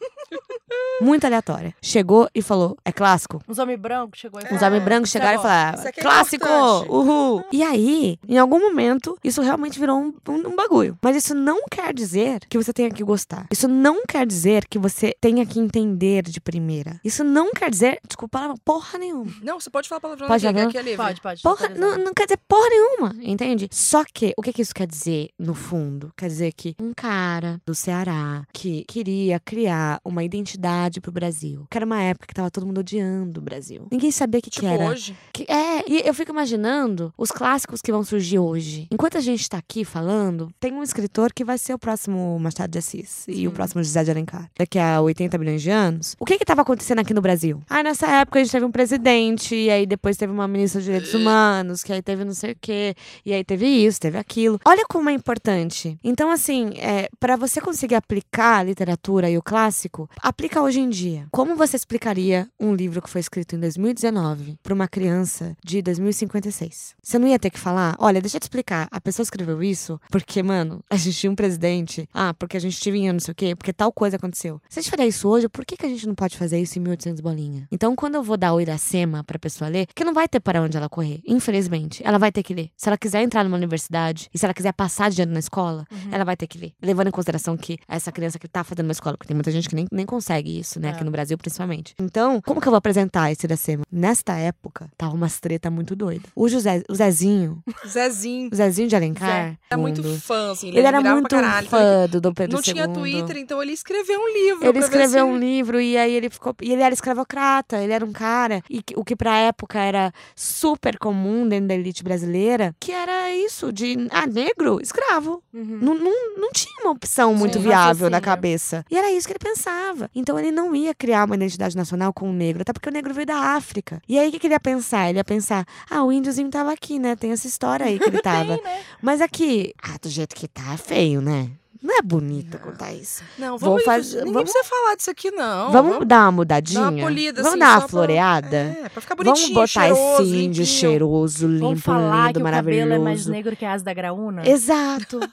Muito aleatória. Chegou e falou: é clássico? Uns homens brancos chegou e Os falou, homens brancos "Isso é chegaram e bom." falaram: é clássico! importante." Uhul! E aí, em algum momento, isso realmente virou um, um- um bagulho. Mas isso não quer dizer que você tenha que gostar. Isso não quer dizer que você tenha que entender de primeira. Isso não quer dizer, desculpa, palavra, porra nenhuma. Não, você pode falar palavrão Pode aqui, aqui é livre. Pode, pode. Porra, não, não quer dizer porra nenhuma, entende? Só que, o que, que isso quer dizer, no fundo? Quer dizer que um cara do Ceará que queria criar uma identidade pro Brasil, que era uma época que tava todo mundo odiando o Brasil. Ninguém sabia o que, Tipo que era. hoje. Que- é, e eu fico imaginando os clássicos que vão surgir hoje. Enquanto a gente tá aqui falando, tem um escritor que vai ser o próximo Machado de Assis e o próximo José de Alencar. Daqui a 80 bilhões de anos. O que que tava acontecendo aqui no Brasil? Ah, nessa época a gente teve um presidente, e aí depois teve uma ministra de Direitos Humanos, que aí teve não sei o quê, e aí teve isso, teve aquilo. Olha como é importante. Então, assim, é, para você conseguir aplicar a literatura e o clássico, aplica hoje em dia. Como você explicaria um livro que foi escrito em 2019 para uma criança de 2056? Você não ia ter que falar, olha, deixa eu te explicar, a pessoa escreveu isso porque, mano, a gente tinha um presidente, ah, porque a gente tinha não sei o quê, porque tal coisa aconteceu. Se a gente fizer isso hoje, por que, que a gente não pode fazer isso em 1800 bolinha? Então, quando eu vou dar o Iracema pra pessoa ler, que não vai ter para onde ela correr, infelizmente, ela vai ter que ler. Se ela quiser entrar numa universidade e se ela quiser passar de ano na escola, ela vai ter que ler. Levando em consideração que essa criança que tá fazendo uma escola, porque tem muita gente que nem, nem consegue isso, né? É. Aqui no Brasil, principalmente. Então, como que eu vou apresentar esse Iracema? Nesta época, tava umas treta muito doida. O José, o Zezinho, Zezinho. o Zezinho de Alencar, Era muito fã, assim. ele era admirava muito caralho. fã do Dom Pedro Não tinha II. Twitter, então ele escreveu um livro. Ele escreveu um livro e aí ele ficou. E ele era escravocrata, ele era um cara. E o que pra época era super comum dentro da elite brasileira, que era isso, de ah, negro, escravo. Uhum. Não, não, não tinha uma opção muito Sim, viável na raciocínio. cabeça. E era isso que ele pensava. Então ele não ia criar uma identidade nacional com o negro, até porque o negro veio da África. E aí o que, que ele ia pensar? Ele ia pensar: ah, o índiozinho tava aqui, né? Tem essa história aí que ele tava. Tem, né? Mas aqui, ah, do jeito que tá, é feio, né? Não é bonito contar isso. Não, Vou vamos. fazer- Ninguém vamos- precisa falar disso aqui, não. vamos, dar uma mudadinha? dar uma polida, vamos assim, dar uma só pra- floreada? É, pra ficar bonitinho, Vamos botar cheiroso, esse índio limpinho. cheiroso, limpo, Vamos falar lindo, que o maravilhoso. cabelo é mais negro que a asa da graúna? Exato.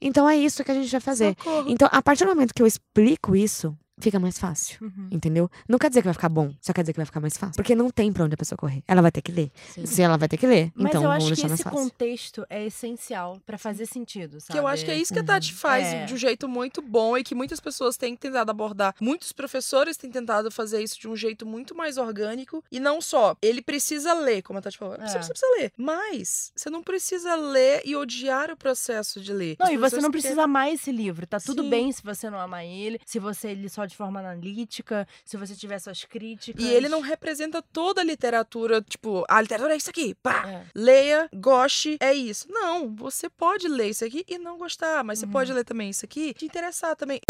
Então é isso que a gente vai fazer. Socorro. Então, a partir do momento que eu explico isso, fica mais fácil. Uhum. Entendeu? Não quer dizer que vai ficar bom, só quer dizer que vai ficar mais fácil. Porque não tem pra onde a pessoa correr. Ela vai ter que ler. Sim. Se ela vai ter que ler, Mas então eu vamos acho que mais esse fácil. contexto é essencial pra fazer sentido, sabe? Que eu acho que é isso que a Tati faz É. de um jeito muito bom e que muitas pessoas têm tentado abordar. Muitos professores têm tentado fazer isso de um jeito muito mais orgânico. E não só, ele precisa ler, como a Tati falou. Você É. precisa ler. Mas você não precisa ler e odiar o processo de ler. Não, Os e você não precisa amar esse livro. Tá tudo Sim. bem se você não amar ele, se você lê só de forma analítica, se você tiver suas críticas. E ele não representa toda a literatura, tipo, a literatura é isso aqui, pá! É. Leia, goste, é isso. Não, você pode ler isso aqui e não gostar, mas você Uhum. pode ler também isso aqui e te interessar também.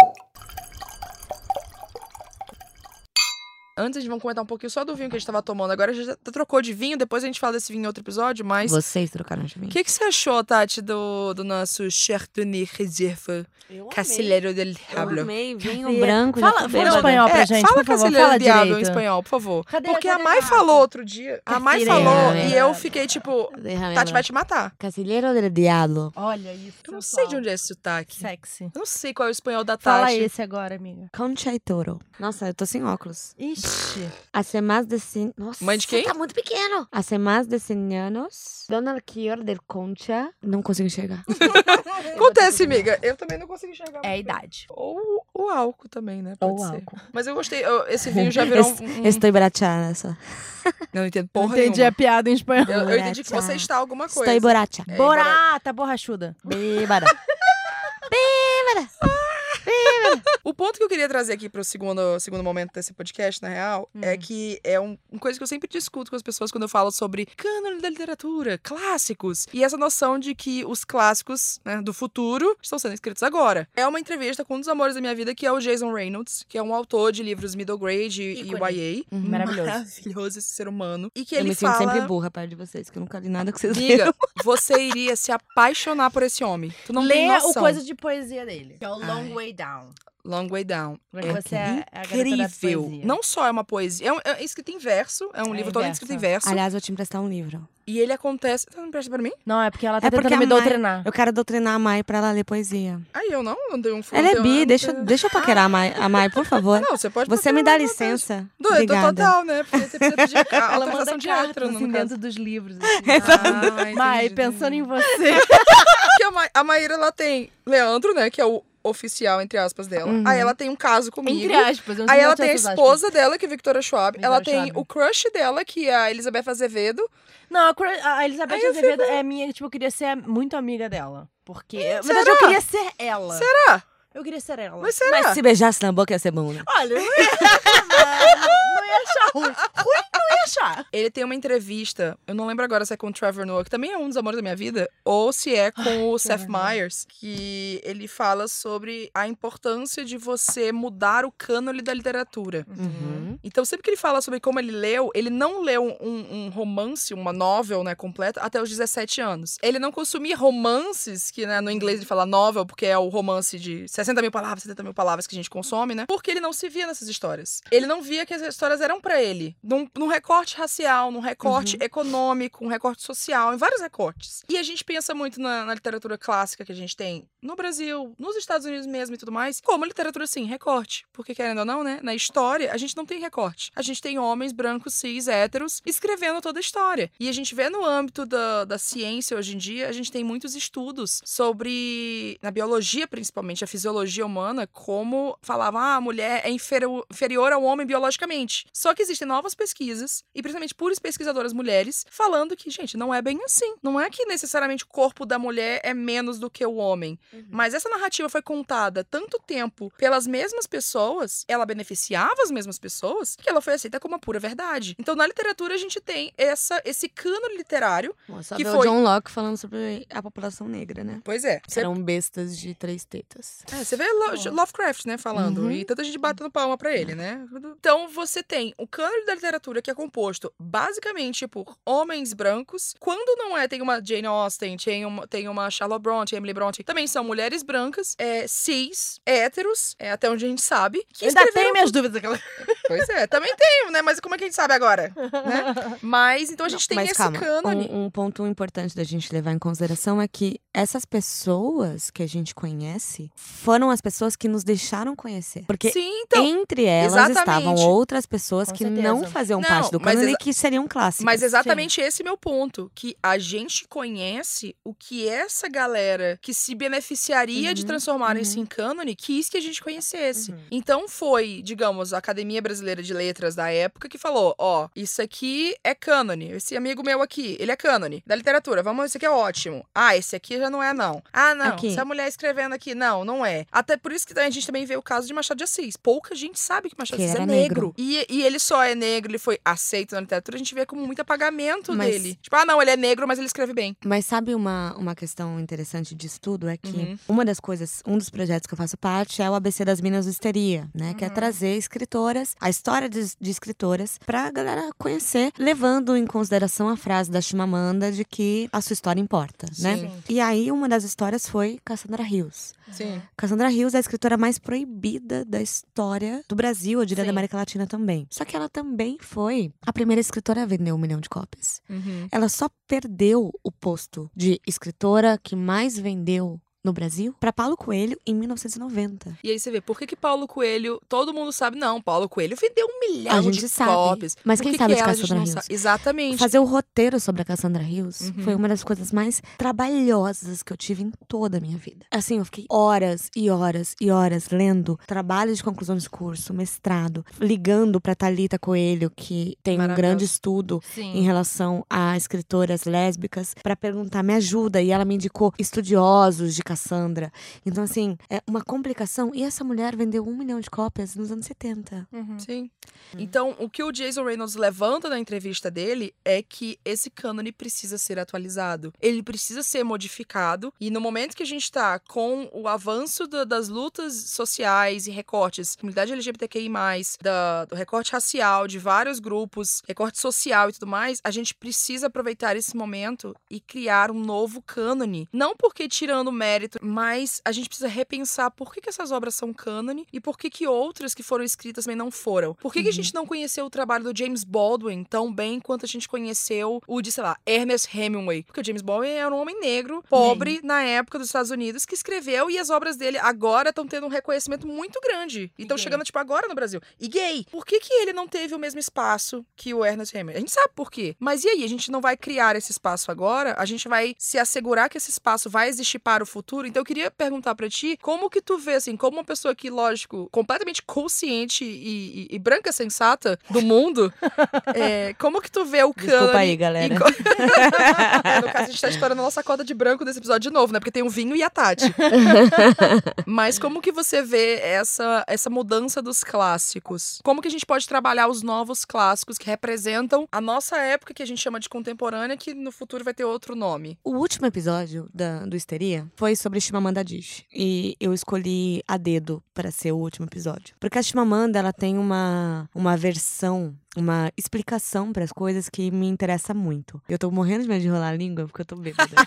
Antes a gente vai comentar um pouquinho só do vinho que a gente tava tomando. Agora a gente já trocou de vinho, depois a gente fala desse vinho em outro episódio, mas. O Vocês trocaram de mim. que, que você achou, Tati, do, do nosso Chardonnay Reserve Eu amei. Casillero del Eu Diablo? amei, vinho Cadê? branco. Fala- fala espanhol pra É, gente, fala por favor, fala del Diablo em espanhol, por favor. Cadê- Porque cadê a Mai a- falou outro dia. A Mai Casillero falou e eu fiquei tipo, Tati vai te matar. Casillero del Diablo. Olha isso. Eu não sei de onde é esse sotaque. Sexy. Eu não sei qual é o espanhol da Fala Tati. esse agora, amiga. Concha y Toro. Nossa, eu tô sem óculos. Ixi. Hace más de cin... Nossa, Mãe de quem? tá muito pequeno. Hace más de 100 anos, Dona Alquior del Concha... Não consigo enxergar. Acontece, amiga. Eu também não consigo enxergar. É a idade. Ou o álcool também, né? Pode Ou ser. álcool. Mas eu gostei. eu- esse vinho já virou um... um- Estou brachada só. Não entendo porra Entendi nenhuma. a piada em espanhol. Eu, eu entendi que você está alguma coisa. Estou borracha. É, Borata, borrachuda. Bêbada. O ponto que eu queria trazer aqui pro segundo, segundo momento desse podcast, na real, é Hum. que é um, uma coisa que eu sempre discuto com as pessoas quando eu falo sobre cânone da literatura, clássicos. E essa noção de que os clássicos né, do futuro estão sendo escritos agora. É uma entrevista com um dos amores da minha vida, que é o Jason Reynolds, que é um autor de livros middle grade e, e. YA. Uhum. Maravilhoso. Maravilhoso esse ser humano. E que Eu ele me fala... sinto sempre burra perto de vocês, que eu nunca li nada que vocês. Amiga, você iria se apaixonar por esse homem. Tu não Lê tem noção. o coisa de poesia dele. Que é o Ai. Long Way Down. Long Way Down. Porque É você é a garota da incrível. Não só é uma poesia, é, um, é escrito em verso, é um É livro em todo verso. escrito em verso. Aliás, vou te emprestar um livro. E ele acontece. Você não empresta pra mim? Não, é porque ela tá É porque tentando me Mai- doutrinar. Eu quero doutrinar a Mai pra ela ler poesia. Aí eu não, não tenho um Ela é bi, deixa, tenho- deixa eu paquerar a Mai, a Mai, por favor. Não, você pode Você me dá licença? Doido, Obrigada. total, né? Porque você precisa pedir a Ela manda de no assim, caso. dentro dos livros. Assim. Ah, Mai, pensando em você. Porque a, Ma a Maíra, ela tem Leandro, né? Que é o oficial, entre aspas, dela. Uhum. Aí ela tem um caso comigo. Entre aspas. eu não Aí ela tem a essas aspas. esposa dela, que é Victoria Schwab. Victoria ela tem Schwab. o crush dela, que é a Elizabeth Azevedo. Não, a, a Elizabeth Aí Azevedo é minha, tipo, eu queria ser muito amiga dela. Porque. Na verdade, eu queria ser ela. Será? Eu queria ser ela. Mas será? Mas se beijasse na boca ia ser bom, né? Olha, não ia, não, não ia achar ruim. Ruim achar. Ele tem uma entrevista, eu não lembro agora se é com o Trevor Noah, que também é um dos amores da minha vida, ou se é com o Seth. Myers, que ele fala sobre a importância de você mudar o cânone da literatura. Uhum. Então, sempre que ele fala sobre como ele leu, ele não leu um, um romance, uma novel, né, completa, até os 17 anos. Ele não consumia romances, que né, no inglês ele fala novel, porque é o romance de 60 mil palavras, 70 mil palavras que a gente consome, né? Porque ele não se via nessas histórias. Ele não via que as histórias eram pra ele. Num, num recorte racial, num recorte econômico, um recorte social, em vários recortes. E a gente pensa muito na, na literatura clássica que a gente tem no Brasil, nos Estados Unidos mesmo e tudo mais, como literatura, sim, recorte. Porque, querendo ou não, né? Na história, a gente não tem recorte. A gente tem homens brancos, cis, héteros, escrevendo toda a história. E a gente vê no âmbito da, da ciência hoje em dia, a gente tem muitos estudos sobre, na biologia principalmente, a fisiologia humana, como falavam, ah, a mulher é inferior, inferior ao homem biologicamente. Só que existem novas pesquisas, e principalmente puras pesquisadoras mulheres, falando que, gente, não é bem assim. Não é que necessariamente o corpo da mulher é menos do que o homem. Mas essa narrativa foi contada tanto tempo pelas mesmas pessoas, ela beneficiava as mesmas pessoas, que ela foi aceita como uma pura verdade. Então, na literatura, a gente tem essa, esse cano literário. Só Que foi- John Locke falando sobre a população negra, né? Pois é. Você, Eram bestas de três tetas. é, você vê Lo- Lovecraft, né, falando. Uhum. E tanta gente batendo palma pra ele, né? Então, você tem o cânone da literatura que é composto basicamente por homens brancos. Quando não é, tem uma Jane Austen, tem uma, tem uma Charlotte Bronte, Emily Bronte. Também são mulheres brancas, é, cis, héteros, é, até onde a gente sabe. Que ainda escreveram tenho minhas dúvidas. Aquela... Pois é, também tenho, né? Mas como é que a gente sabe agora? Né? Mas então a gente tem Mas esse calma, cânone. um, um ponto importante da gente levar em consideração é que essas pessoas que a gente conhece foram as pessoas que nos deixaram conhecer. Porque Sim, então. entre elas exatamente. estavam outras pessoas Com que certeza. não faziam Não, parte do mas exa- que seriam clássicos. Mas exatamente esse é meu ponto. Que a gente conhece o que essa galera que se beneficiaria de Uhum, transformarem-se uhum. em cânone quis que a gente conhecesse. Uhum. Então foi, digamos, a Academia Brasileira de Letras da época que falou: ó, isso aqui é cânone. Esse amigo meu aqui, ele é cânone. Da literatura, vamos, esse aqui é ótimo. Ah, esse aqui já não é, não. Ah, não. Aqui. Essa mulher escrevendo aqui, não, não é. Até por isso que a gente também vê o caso de Machado de Assis. Pouca gente sabe que Machado de Assis é negro. negro. E, e ele só é negro, ele foi na literatura, a gente vê como muito apagamento Mas- dele. Tipo, ah, não, ele é negro, mas ele escreve bem. Mas sabe uma, uma questão interessante disso tudo? É que Uhum. uma das coisas, um dos projetos que eu faço parte é o ABC das Minas do Histeria, né? Que é Uhum. trazer escritoras, a história de, de escritoras, pra galera conhecer, levando em consideração a frase da Chimamanda de que a sua história importa, né? Sim. E aí, uma das histórias foi Cassandra Rios. Sim. Cassandra Rios é a escritora mais proibida da história do Brasil, eu diria Sim. da América Latina também. Só que ela também foi a primeira escritora a vender um milhão de cópias. Uhum. Ela só perdeu o posto de escritora que mais vendeu no Brasil para Paulo Coelho em 1990. E aí você vê, por que que Paulo Coelho, todo mundo sabe, não, Paulo Coelho vendeu um milhão A gente de sabe. cópias. Mas Por quem que sabe que de Cassandra sabe? Exatamente. Fazer o roteiro sobre a Cassandra Rios Uhum. foi uma das coisas mais trabalhosas que eu tive em toda a minha vida. Assim, eu fiquei horas e horas e horas lendo trabalho de conclusão de curso, mestrado, ligando pra Talita Coelho, que tem um grande estudo Sim. em relação a escritoras lésbicas para perguntar, me ajuda. E ela me indicou estudiosos de Cassandra. Então, assim, é uma complicação. E essa mulher vendeu um milhão de cópias nos anos 70. Uhum. Sim. Então, o que o Jason Reynolds levanta na entrevista dele é que esse cânone precisa ser atualizado. Ele precisa ser modificado. E no momento que a gente tá com o avanço da- das lutas sociais e recortes, comunidade LGBTQI, da, do recorte racial, de vários grupos, recorte social e tudo mais, a gente precisa aproveitar esse momento e criar um novo cânone. Não porque tirando mérito, mas a gente precisa repensar por que, que essas obras são cânone e por que, que outras que foram escritas também não foram. Por que, que a gente não conheceu o trabalho do James Baldwin tão bem quanto a gente conheceu o de, sei lá, Ernest Hemingway? Porque o James Baldwin era um homem negro, pobre, na época dos Estados Unidos, que escreveu e as obras dele agora estão tendo um reconhecimento muito grande. E estão chegando, tipo, agora no Brasil. E gay. Por que, que ele não teve o mesmo espaço que o Ernest Hemingway? A gente sabe por quê. Mas e aí? A gente não vai criar esse espaço agora? A gente vai se assegurar que esse espaço vai existir para o futuro? Então eu queria perguntar pra ti, como que tu vê, assim, como uma pessoa que, lógico, completamente consciente e, e- e branca sensata do mundo, é, como que tu vê o Desculpa cânone... aí, galera. e É, no caso, a gente tá estourando a nossa cota de branco desse episódio de novo, né? Porque tem o vinho e a Tati. Mas como que você vê essa, essa mudança dos clássicos? Como que a gente pode trabalhar os novos clássicos que representam a nossa época, que a gente chama de contemporânea, que no futuro vai ter outro nome? O último episódio da, do Histeria foi sobre Chimamanda Adichie. E eu escolhi a dedo para ser o último episódio. Porque a Chimamanda, ela tem uma, uma versão, uma explicação para as coisas que me interessa muito. Eu tô morrendo de medo de rolar a língua porque eu tô bêbada.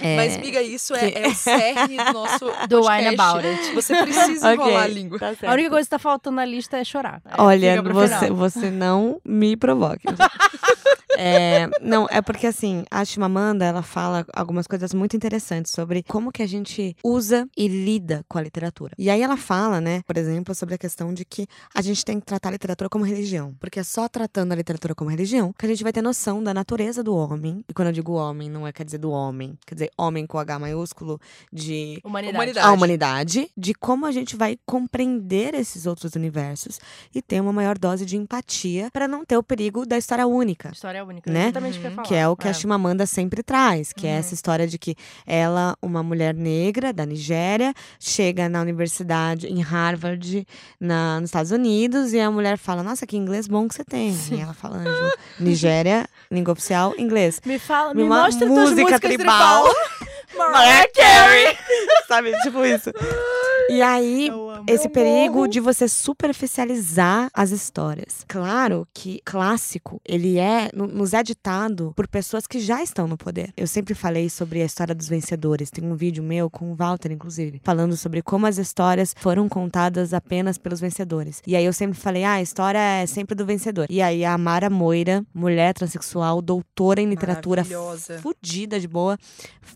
É, Mas, miga, isso é, é o cerne do nosso Do podcast. Wine About It. Você precisa ok, enrolar a língua. tá A única coisa que tá faltando na lista é chorar. Olha, você, final. você não me provoque. É, não, é porque assim, a Chimamanda, ela fala algumas coisas muito interessantes sobre como que a gente usa e lida com a literatura. E aí ela fala, né, por exemplo, sobre a questão de que a gente tem que tratar a literatura como religião. Porque é só tratando a literatura como religião que a gente vai ter noção da natureza do homem. E quando eu digo homem, não é quer dizer do homem, quer dizer homem com H maiúsculo, de Humanidade. Humanidade. a humanidade, de como a gente vai compreender esses outros universos e ter uma maior dose de empatia para não ter o perigo da história única. História única. Né? Exatamente o que eu ia Uhum. falar. Que é o que a Chimamanda sempre traz, que é Uhum. essa história de que ela, uma mulher negra da Nigéria, chega na universidade em Harvard, na, nos Estados Unidos, e a mulher fala: Nossa, que inglês bom que você tem. E ela fala: Anjo, Nigéria, língua oficial, inglês. Me fala, me Uma mostra música tribal. tribal. Mariah Carey. Sabe? Tipo isso. E aí, esse perigo de você superficializar as histórias. Claro que clássico, ele é no- nos é ditado por pessoas que já estão no poder. Eu sempre falei sobre a história dos vencedores. Tem um vídeo meu com o Walter, inclusive, falando sobre como as histórias foram contadas apenas pelos vencedores. E aí eu sempre falei, ah, a história é sempre do vencedor. E aí a Amara Moira, mulher transexual, doutora em literatura, fudida de boa,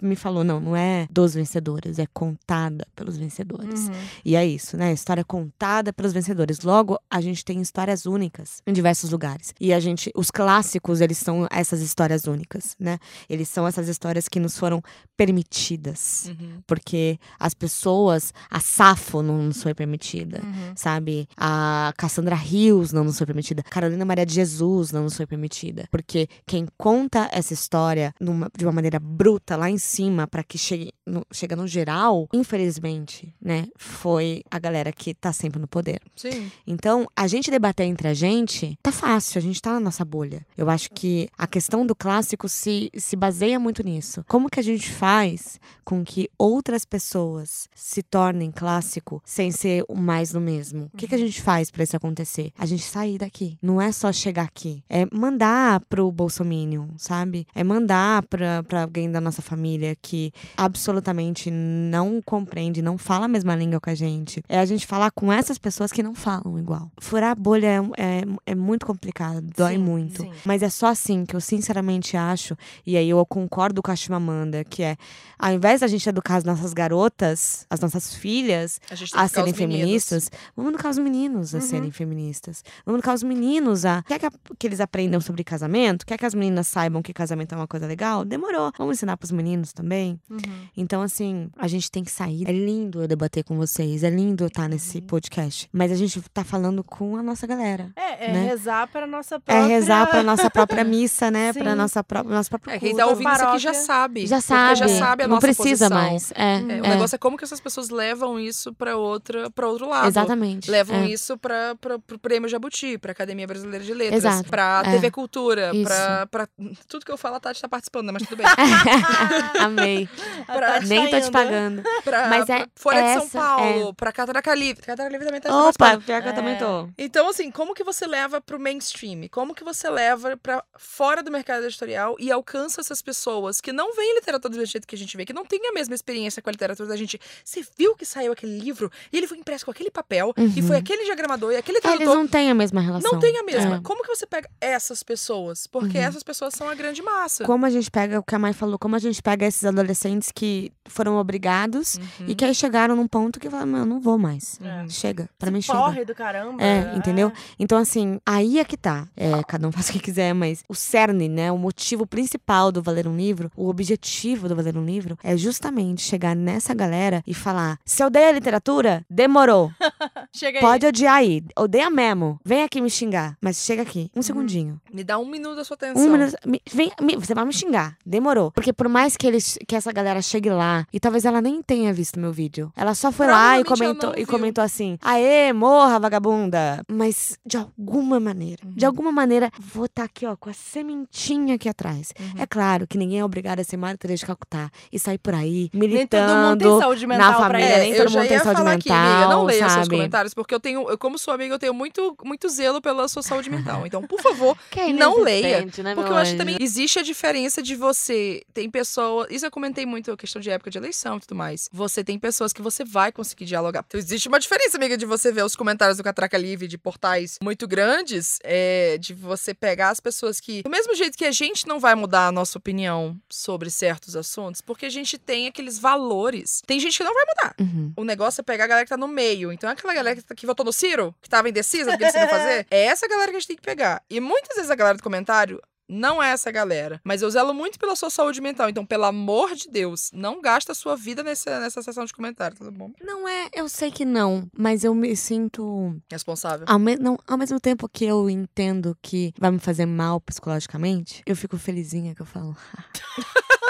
me falou, não, não é dos vencedores, é contada pelos vencedores. Uhum. E é isso, né? História contada pelos vencedores. Logo, a gente tem histórias únicas em diversos lugares. E a gente, os clássicos, eles são essas histórias únicas, né? Eles são essas histórias que nos foram permitidas. Uhum. Porque as pessoas, a Safo não nos foi permitida. Uhum. Sabe? A Cassandra Rios não nos foi permitida. Carolina Maria de Jesus não nos foi permitida. Porque quem conta essa história numa- de uma maneira bruta lá em cima, para que chegue no, chega no geral, infelizmente, né? Foi a galera que tá sempre no poder. Sim. Então, a gente debater entre a gente tá fácil, a gente tá na nossa bolha. Eu acho que a questão do clássico se, se baseia muito nisso. Como que a gente faz com que outras pessoas se tornem clássico sem ser o mais do mesmo? O que, que a gente faz pra isso acontecer? A gente sair daqui. Não é só chegar aqui. É mandar pro Bolsominion, sabe? É mandar pra, pra alguém da nossa família que absolutamente não compreende, não fala a mesma língua que a gente. É a gente falar com essas pessoas que não falam igual. Furar a bolha é, é, é muito complicado, dói Sim, muito. sim. Mas é só assim que eu sinceramente acho, e aí eu concordo com a Chimamanda, que é, ao invés da gente educar as nossas garotas, as nossas filhas, A a serem feministas, vamos educar os meninos a Uhum. serem feministas. Vamos educar os meninos a. Quer que, a- que eles aprendam sobre casamento? Quer que as meninas saibam que casamento é uma coisa legal? Demorou. Vamos ensinar pros meninos também? Uhum. Então, assim, a gente tem que sair. É lindo eu debater com vocês, é lindo estar nesse Uhum. podcast. Mas a gente tá falando com a nossa galera. É, é Né? rezar para nossa É própria... rezar pra nossa própria missa, né? Pra Sim. nossa própria, nosso próprio É, quem tá ouvindo isso aqui já sabe. Já sabe. já sabe a não nossa precisa posição. mais. É, É, o é. negócio é como que essas pessoas levam isso pra outra, para outro lado. Exatamente. Levam é. isso para pro Prêmio Jabuti, pra Academia Brasileira de Letras, Exato. pra É. TV Cultura, Isso. pra, pra. Tudo que eu falo, a Tati tá participando, né? Mas tudo bem. Amei. A Tati Nem tá tô te pagando. Pra, Mas é pra Folha de São essa- Paulo, pra Catraca Livre. Catraca Livre também tá Opa, pior que eu também É. tô. Então, assim, como que você leva pro mainstream? Como que você leva pra fora do mercado editorial e alcança essas pessoas que não veem literatura do jeito que a gente vê, que não têm a mesma experiência com a literatura da gente? Você viu que saiu aquele livro e ele foi impresso com aquele papel e Uhum. foi aquele diagramador e aquele É, Eles tradutor. não têm a mesma relação. Não tem a mesma. É. Como que você pega essas pessoas? Porque Uhum. essas pessoas são a grande massa. Como a gente pega, o que a Mai falou, como a gente pega esses adolescentes que foram obrigados Uhum. e que aí chegaram num ponto que falaram, não, não vou mais. É. Chega, pra Esse mim chega. porre do caramba. É, entendeu? Então, assim, aí é que tá. É, cada um faz o que quiser, mas o cerne, né? O motivo principal do Valer um Livro, o objetivo do Valer um Livro, é justamente chegar nessa galera e falar: se odeia literatura, demorou. Chega aí. Pode odiar aí. Odeia mesmo. Vem aqui me xingar. Mas chega aqui. Uhum. Um segundinho. Me dá um minuto da sua atenção. Um minuto. Me- vem, me- você vai me xingar. Demorou. Porque por mais que, eles, que essa galera chegue lá, e talvez ela nem tenha visto meu vídeo. Ela só foi lá e ela comentou, e comentou assim: Aê, morra, vagabunda. Mas de alguma maneira, Uhum. de alguma maneira, vou estar aqui, ó, com a sementinha aqui atrás. Uhum. É claro que ninguém é obrigado a ser Teresa de Calcutá e sair por aí Nem militando. todo mundo tem saúde mental na pra família, isso. nem eu todo já mundo tem saúde falar aqui, amiga, não mental, leia seus sabe? comentários, porque eu tenho, eu, como sua amiga, eu tenho muito, muito zelo pela sua saúde mental. Então, por favor, Que não leia. né, Porque eu acho que também existe a diferença de você. Tem pessoas. Isso eu comentei muito, a questão de época de eleição e tudo mais. Você tem pessoas que você vai conseguir dialogar. Então, existe uma diferença, amiga, de você ver os comentários do Catraca Livre de portais muito grandes, é, de você pegar as pessoas que. Do mesmo jeito que a gente não vai mudar a nossa opinião sobre certos assuntos, porque a gente tem aqueles valores. Tem gente que não vai mudar. Uhum. O negócio é pegar a galera que tá no meio. Então é aquela galera que, tá- que votou no Ciro, que tava indecisa do que decida fazer. É essa galera que a gente tem que pegar. E muitas vezes a galera do comentário não é essa galera. Mas eu zelo muito pela sua saúde mental. Então, pelo amor de Deus, não gasta a sua vida nessa, nessa sessão de comentário, tá bom? Não é, eu sei que não, mas eu me sinto Responsável. Ao, me- não, ao mesmo tempo que eu entendo que vai me fazer mal psicologicamente, eu fico felizinha que eu falo.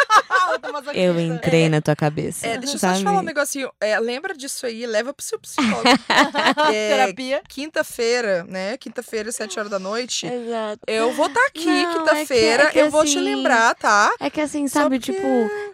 Eu entrei na tua cabeça. É, deixa eu só te falar um negocinho. É, lembra disso aí, leva pro seu psicólogo. É, Terapia. Quinta-feira, né? Quinta-feira, sete horas da noite. Exato. Eu vou estar aqui, Não, é que- quinta-feira. é que eu vou te assim- lembrar, tá? É que assim, sabe, porque- tipo,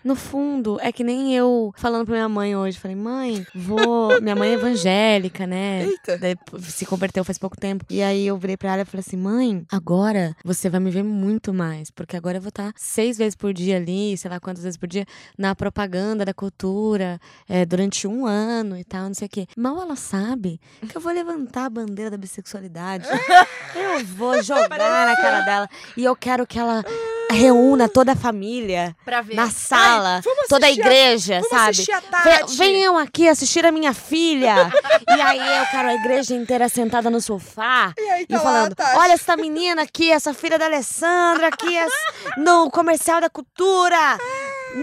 no fundo, é que nem eu falando pra minha mãe hoje. Falei, mãe, vou. Minha mãe é evangélica, né? Eita. Daí se converteu faz pouco tempo. E aí eu virei pra ela e falei assim: mãe, agora você vai me ver muito mais. Porque agora eu vou estar seis vezes por dia ali, sei lá quantas vezes por dia, na propaganda da cultura, é, durante um ano e tal, não sei o quê. Mal ela sabe que eu vou levantar a bandeira da bissexualidade. eu vou jogar na cara dela. E eu quero que ela reúna toda a família na sala, Vamos toda a igreja, Vamos sabe? a. Venham aqui assistir a minha filha. e aí eu quero a igreja inteira sentada no sofá. E aí tá lá a falando, Tati. olha essa menina aqui, essa filha da Alessandra aqui no comercial da cultura.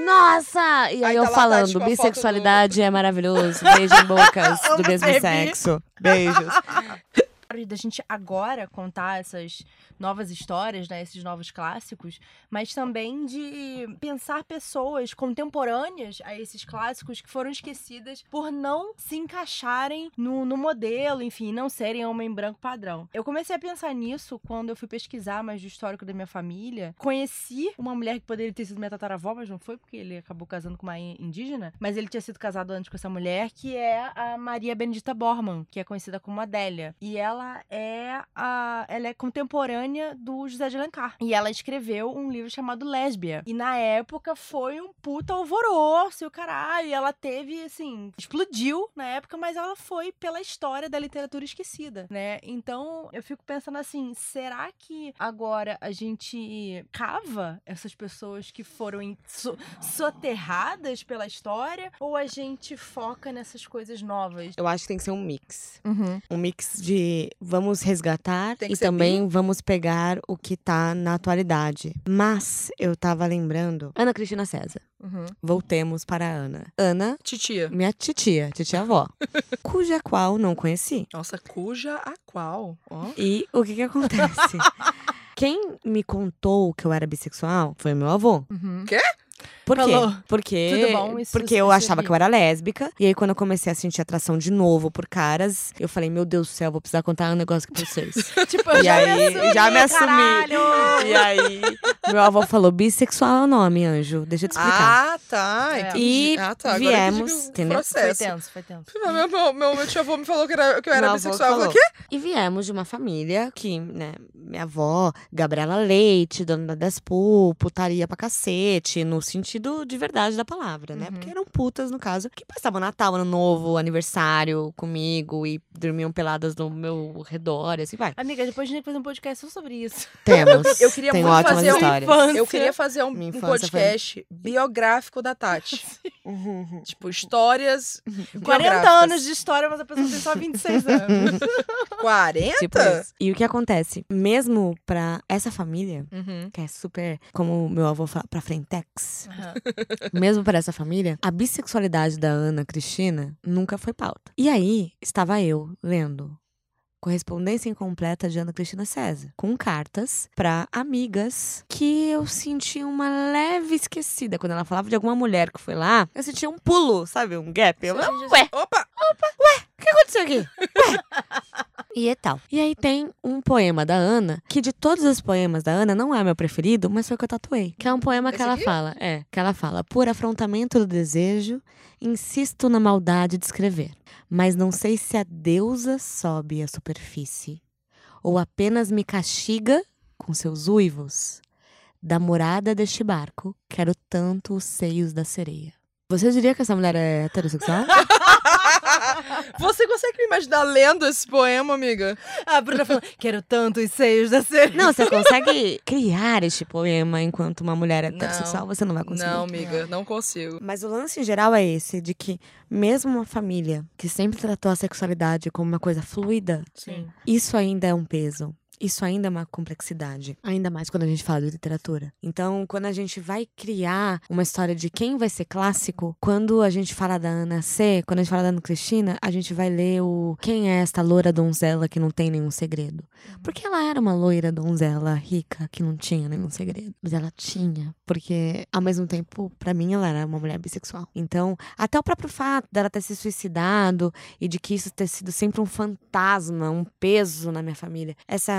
Nossa! E aí, Aí eu tá lá falando, a foto bissexualidade é maravilhoso. Beijo em bocas do mesmo sexo. Beijos. da gente agora contar essas novas histórias, né, esses novos clássicos, mas também de pensar pessoas contemporâneas a esses clássicos que foram esquecidas por não se encaixarem no, no modelo, enfim, não serem homem branco padrão. Eu comecei a pensar nisso quando eu fui pesquisar mais do histórico da minha família. Conheci uma mulher que poderia ter sido minha tataravó, mas não foi porque ele acabou casando com uma in- indígena, mas ele tinha sido casado antes com essa mulher, que é a Maria Benedita Bormann, que é conhecida como Adélia. E ela é a ela é contemporânea do José de Alencar. E ela escreveu um livro chamado Lésbia. E na época foi um puta alvoroço e o caralho. E ela teve, assim, explodiu na época, mas ela foi pela história da literatura esquecida, né? Então eu fico pensando assim: será que agora a gente cava essas pessoas que foram em- so- soterradas pela história? Ou a gente foca nessas coisas novas? Eu acho que tem que ser um mix. Uhum. Um mix de vamos resgatar e também vamos pegar o que tá na atualidade. Mas eu tava lembrando. Ana Cristina César. Uhum. Voltemos para a Ana. Ana, Titia. minha titia, titia avó, cuja qual não conheci. Nossa, cuja a qual? Ó. E o que que acontece? Quem me contou que eu era bissexual foi meu avô. Uhum. Por quê? Falou. Porque, Tudo bom, isso porque você eu achava que eu era lésbica. E aí, quando eu comecei a sentir atração de novo por caras, eu falei, meu Deus do céu, vou precisar contar um negócio pra vocês. tipo, eu E já aí, me assumi, já me assumi. caralho! e aí, meu avô falou, bissexual é o nome, anjo. Deixa eu te explicar. Ah, tá. É. entendi. E ah, tá. Agora viemos, entendeu? Foi tenso, foi tenso. Meu, meu, meu, meu, tio avô me falou que, era, que eu era Meu bissexual. Eu falei, falou. quê? E viemos de uma família que, né, minha avó, Gabriela Leite, dona da Despu, putaria pra cacete, no sentido de verdade da palavra, né? Uhum. Porque eram putas, no caso, que passavam Natal, Ano Novo, aniversário comigo e dormiam peladas no meu redor, e assim vai. Amiga, depois a gente tem que fazer um podcast só sobre isso. Temos. Eu queria Tem muito fazer um histórias. infância. Eu queria fazer um, um infância foi- podcast biográfico da Tati. Uhum. tipo, histórias 40 biográficas. anos de história, mas a pessoa tem só 26 anos. 40? Tipo. E o que acontece? Mesmo pra essa família, Uhum. que é super, como meu avô fala, pra frentex, Aham. mesmo para essa família, a bissexualidade da Ana Cristina nunca foi pauta. E aí, estava eu lendo correspondência incompleta de Ana Cristina César, com cartas pra amigas que eu sentia uma leve esquecida. Quando ela falava de alguma mulher que foi lá, eu sentia um pulo, sabe? Um gap. Eu, ué, Opa! o que aconteceu aqui? Ué. E é tal. E aí tem um poema da Ana, que de todos os poemas da Ana, não é meu preferido, mas foi o que eu tatuei. Que é um poema que Esse ela aqui? fala. É, que ela fala. Por afrontamento do desejo, insisto na maldade de escrever. Mas não sei se a deusa sobe à superfície. Ou apenas me castiga com seus uivos. Da morada deste barco, quero tanto os seios da sereia. Você diria que essa mulher é heterossexual? Você consegue me imaginar lendo esse poema, amiga? A Bruna falou, quero tanto os seios da sereia. Não, você consegue criar este poema enquanto uma mulher heterossexual? Você não vai conseguir. Não, amiga, não consigo. Mas o lance em geral é esse, de que mesmo uma família que sempre tratou a sexualidade como uma coisa fluida, Sim. isso ainda é um peso. Isso ainda é uma complexidade, ainda mais quando a gente fala de literatura. Então, quando a gente vai criar uma história de quem vai ser clássico, quando a gente fala da Ana C, quando a gente fala da Ana Cristina, a gente vai ler o quem é esta loura donzela que não tem nenhum segredo. Porque ela era uma loira donzela rica que não tinha nenhum segredo, mas ela tinha, porque ao mesmo tempo, para mim ela era uma mulher bissexual. Então, até o próprio fato dela ter se suicidado e de que isso ter sido sempre um fantasma, um peso na minha família. Essa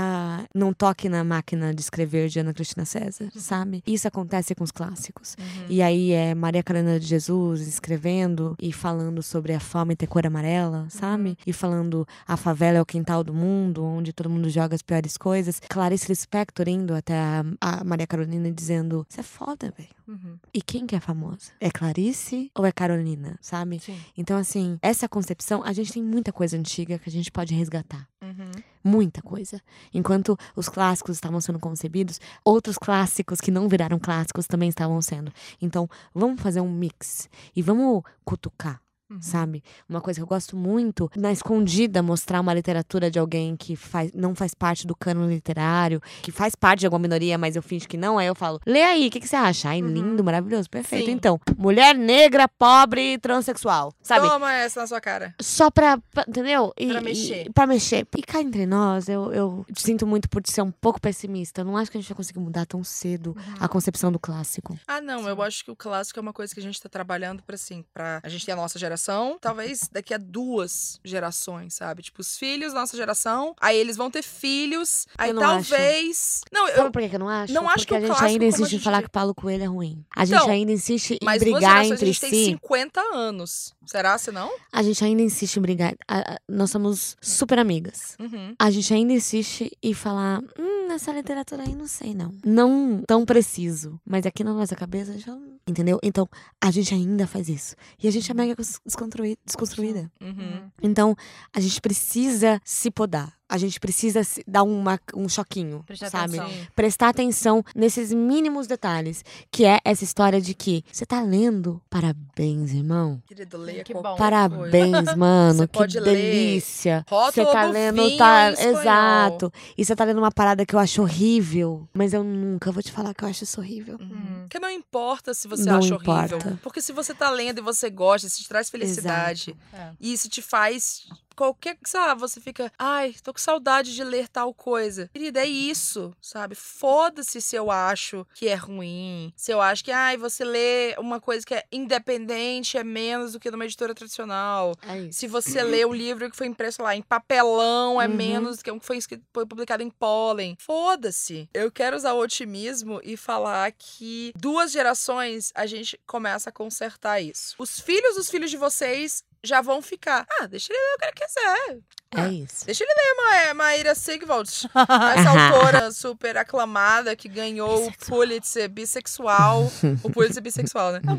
não toque na máquina de escrever de Ana Cristina César, sabe? Isso acontece com os clássicos. E aí é Maria Carolina de Jesus escrevendo e falando sobre a fome ter cor amarela, sabe? E falando a favela é o quintal do mundo, onde todo mundo joga as piores coisas. Clarice Lispector indo até a, a Maria Carolina dizendo: Você é foda, velho. Uhum. E quem que é famosa? É Clarice ou é Carolina, sabe? Sim. Então, assim, essa concepção, a gente tem muita coisa antiga que a gente pode resgatar. Uhum. Muita coisa. Enquanto os clássicos estavam sendo concebidos, outros clássicos que não viraram clássicos também estavam sendo. Então, vamos fazer um mix e vamos cutucar. Uhum. Sabe? Uma coisa que eu gosto muito, na escondida, mostrar uma literatura de alguém que faz, não faz parte do cano literário, que faz parte de alguma minoria, mas eu finjo que não. Aí eu falo, lê aí, o que, que você acha? Ai, Uhum. lindo, maravilhoso, perfeito. Sim. Então, mulher negra, pobre e transexual. Sabe? Toma essa na sua cara. Só pra, pra- entendeu? E, Pra mexer. E, pra mexer. E cá entre nós, eu, eu sinto muito por ser um pouco pessimista. Eu não acho que a gente vai conseguir mudar tão cedo Uhum. a concepção do clássico. Ah, não, eu acho que o clássico é uma coisa que a gente tá trabalhando pra assim, pra a gente ter a nossa geração, talvez daqui a duas gerações, sabe? Tipo, os filhos da nossa geração, aí eles vão ter filhos, aí não talvez. Não, Sabe eu. por que eu não acho? não acho Porque que o a gente clássico, ainda insiste em falar que Paulo Coelho é ruim. A Então, gente ainda insiste em Mas duas brigar gerações entre a gente si. tem 50 anos. Será, se não? A gente ainda insiste em brigar. A- a- nós somos super amigas. Uhum. A gente ainda insiste em falar, hum, essa literatura aí não sei não. Não tão preciso, mas aqui na nossa cabeça já, entendeu? Então, a gente ainda faz isso. E a gente é mega des- desconstrui- desconstruída. Uhum. Então, a gente precisa se podar. A gente precisa se- dar uma, um choquinho, Prestar sabe? atenção. Prestar atenção nesses mínimos detalhes, que é essa história de que você tá lendo, parabéns, irmão. Querido, leia Que bom. Parabéns, mano. Você que pode ler delícia. Você tá do lendo, tá. espanhol. Exato. E você tá lendo uma parada que eu acho horrível. Mas eu nunca vou te falar que eu acho isso horrível. Uhum. Porque não importa se você Não acha importa. horrível. Porque se você tá lendo e você gosta, se te traz felicidade. É. E isso te faz. Qualquer. Sei lá, você fica. Ai, tô com saudade de ler tal coisa. Querida, é isso, sabe? Foda-se se eu acho que é ruim. Se eu acho que, ai, você lê uma coisa que é independente é menos do que numa editora tradicional. É. Se você lê um livro que foi impresso lá em papelão, é Uhum. menos do que um que foi, escrito, foi publicado em pólen. Foda-se. Eu quero usar o otimismo e falar que duas gerações a gente começa a consertar isso. Os filhos dos filhos de vocês já vão ficar. Ah, deixa ele ler o que ele quiser. É isso. Deixa ele ler Ma Maíra Sigvald, essa autora super aclamada que ganhou o Pulitzer bissexual. o Pulitzer bissexual, né?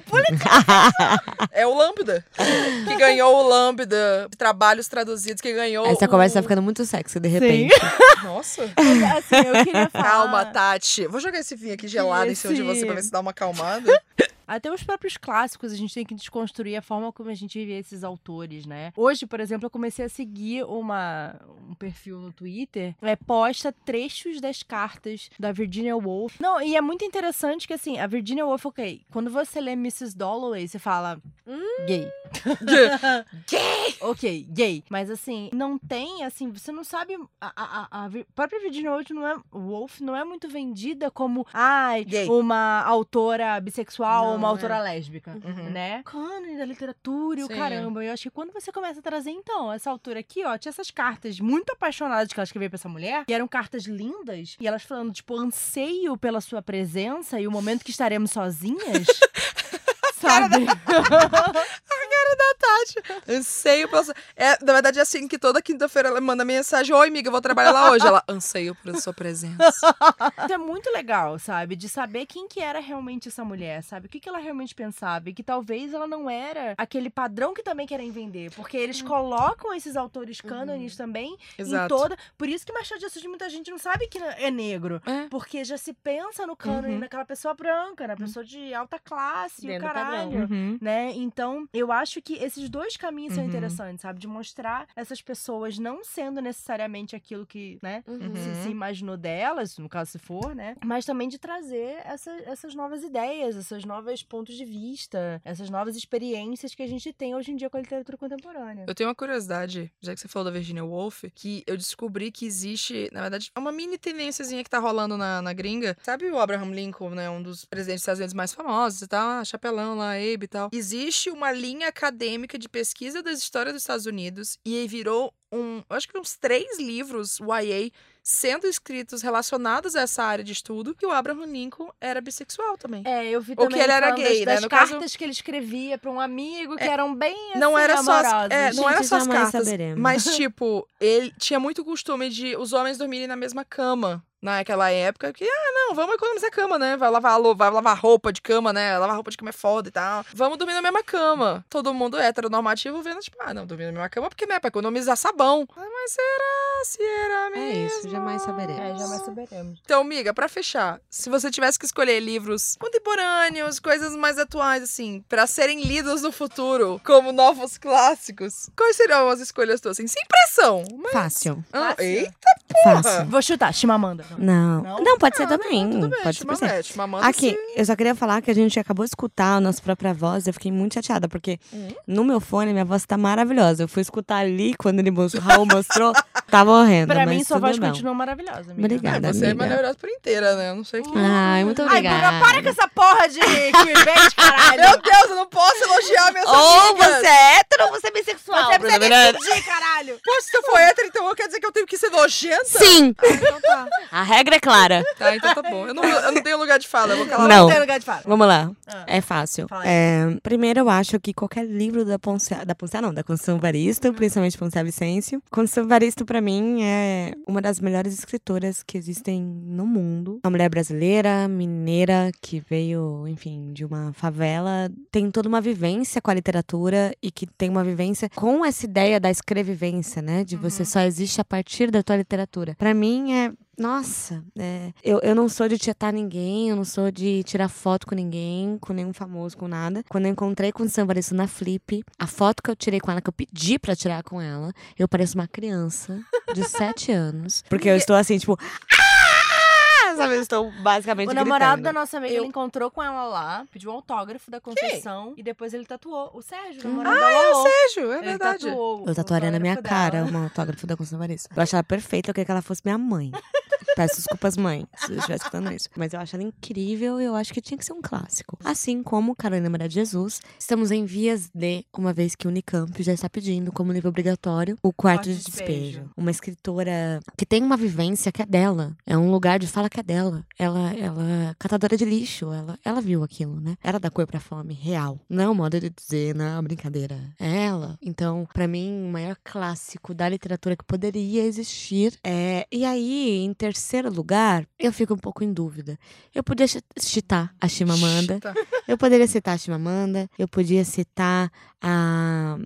É o Lambda. Que ganhou o Lambda de trabalhos traduzidos, que ganhou. Essa conversa tá o... ficando muito sexy, de repente. Nossa. Assim, eu queria falar. Calma, Tati. Vou jogar esse vinho aqui gelado em cima de você pra ver se dá uma acalmada. Até os próprios clássicos, a gente tem que desconstruir a forma como a gente vê esses autores, né? Hoje, por exemplo, eu comecei a seguir uma, um perfil no Twitter, é, posta trechos das cartas da Virginia Woolf. Não, e é muito interessante que, assim, a Virginia Woolf, ok, quando você lê Mrs. Dalloway, você fala, hum, gay. Gay! Ok, gay. Mas assim, não tem, assim, você não sabe. A, a, a- própria Virginia Woolf não, é, Woolf não é muito vendida como, ai, Gay. uma autora bissexual Não, uma é. autora lésbica, Uhum. né? Cânone da literatura e o caramba. Eu acho que quando você começa a trazer, então, essa autora aqui, ó, tinha essas cartas muito apaixonadas que ela escreveu pra essa mulher, e eram cartas lindas, e elas falando, tipo, anseio pela sua presença e o momento que estaremos sozinhas. Sabe? Anseio pela sua... É, na verdade, é assim que toda quinta-feira ela manda mensagem: Oi, amiga, eu vou trabalhar lá hoje. Ela, anseio por sua presença. Isso é muito legal, sabe? De saber quem que era realmente essa mulher, sabe? O que, que ela realmente pensava. E que talvez ela não era aquele padrão que também querem vender. Porque eles colocam esses autores cânones também em Exato. toda. Por isso que Machado de Assis muita gente não sabe que é negro. É. Porque já se pensa no cânone Uhum. naquela pessoa branca, na pessoa de alta classe, o Dentro do caralho. Uhum. Né? Então, eu acho que esses dois caminhos são Uhum. interessantes, sabe? De mostrar essas pessoas não sendo necessariamente aquilo que, né? Uhum. Se, se imaginou delas, no caso se for, né? Mas também de trazer essa- essas novas ideias, esses novos pontos de vista, essas novas experiências que a gente tem hoje em dia com a literatura contemporânea. Eu tenho uma curiosidade, já que você falou da Virginia Woolf, que eu descobri que existe, na verdade, uma mini tendênciazinha que tá rolando na, na gringa. Sabe o Abraham Lincoln, né? Um dos presidentes dos Estados Unidos mais famosos e tal, chapelão lá, Abe e tal. Existe uma linha acadêmica de pesquisa das histórias dos Estados Unidos e aí virou um, eu acho que uns três livros YA sendo escritos relacionados a essa área de estudo, que o Abraham Lincoln era bissexual também. É, eu vi Ou também que ele era gay, das, né? das No caso- cartas que ele escrevia pra um amigo que eram bem assim, não era só as, é, não era só as cartas, saberemos. mas tipo, ele tinha muito costume de os homens dormirem na mesma cama naquela época, que ah, não, vamos economizar cama, né? Vai lavar, vai lavar roupa de cama, né? Lavar roupa de cama é foda e tal. Vamos dormir na mesma cama. Todo mundo heteronormativo vendo tipo, ah, não, dormir na mesma cama porque né, para economizar sabão. Ah, mas será se era mesmo? É isso, jamais saberemos. É, jamais saberemos. Então, amiga, pra fechar, se você tivesse que escolher livros contemporâneos, coisas mais atuais, assim, pra serem lidos no futuro, como novos clássicos, quais seriam as escolhas tuas? Assim, sem pressão. Mas... Fácil. Ah, Fácil. eita, Fácil. Vou chutar, Chimamanda. Não. Não. Não? Pode ser Ah, também. tudo bem, pode ser. Chimamanda, Aqui, se- eu só queria falar que a gente acabou de escutar a nossa própria voz. Eu fiquei muito chateada, porque Hum. no meu fone minha voz tá maravilhosa. Eu fui escutar ali quando ele mostrou, o Raul mostrou, tava horrenda. Pra mas mim, sua voz bom. continua maravilhosa, amiga. Obrigada. É, você é amiga. maravilhosa por inteira, né? Eu não sei o que. Ai, muito Ai, obrigada. Bruna, para com essa porra de clickbait, caralho. Meu Deus, eu não posso elogiar minhas Ou amigas. você é hétero ou você é bissexual. Você precisa Miranda. decidir, caralho. Pô, se eu for hétero, então quer dizer que eu tenho que ser nojenta? Sim, Então tá. a regra é clara. Tá, então tá bom. Eu não, eu não tenho lugar de fala, eu vou calar. Não. Não tem lugar de fala. Vamos lá. Ah. É fácil. É, primeiro, eu acho que qualquer livro da Ponce... Da Ponce não, da Conceição Varisto, principalmente Ponce Vicêncio. Conceição Varisto, pra mim, é uma das melhores escritoras que existem no mundo. Uma mulher brasileira, mineira, que veio, enfim, de uma favela. Tem toda uma vivência com a literatura e que tem uma vivência com essa ideia da escrevivência, né? De você só existe a partir da tua literatura. Pra mim, é nossa, é, eu, eu não sou de tietar ninguém, eu não sou de tirar foto com ninguém, com nenhum famoso, com nada. Quando eu encontrei com o Sam Varisto na Flip, a foto que eu tirei com ela, que eu pedi pra tirar com ela, eu pareço uma criança de 7 anos. Porque eu estou assim, tipo. "Ah!" Sabe, eu estou basicamente O namorado da nossa amiga, Eu- ele encontrou com ela lá, pediu um autógrafo da Conceição e depois ele tatuou. O Sérgio, o namorado da Lolo. Beijo, é Ele verdade. tatuou Eu o tatuaria na minha cara dela. um autógrafo da Conceição Varisto. Eu acho ela perfeita, eu queria que ela fosse minha mãe. Peço desculpas, mãe, se eu estiver escutando isso. Mas eu acho ela incrível e eu acho que tinha que ser um clássico. Assim como Carolina Maria de Jesus, estamos em vias de, uma vez que o Unicamp já está pedindo como livro obrigatório, O Quarto de Despejo. Uma escritora que tem uma vivência que é dela. É um lugar de fala que é dela. Ela, ela é catadora de lixo. Ela, ela viu aquilo, né? Ela dá cor pra fome, real. Não é um modo de dizer, não é uma brincadeira. É ela. Então, pra mim, o maior clássico da literatura que poderia existir é. E aí, em terceiro lugar, eu fico um pouco em dúvida. Eu podia citar a Chimamanda. Eu poderia citar a Chimamanda. Eu podia citar a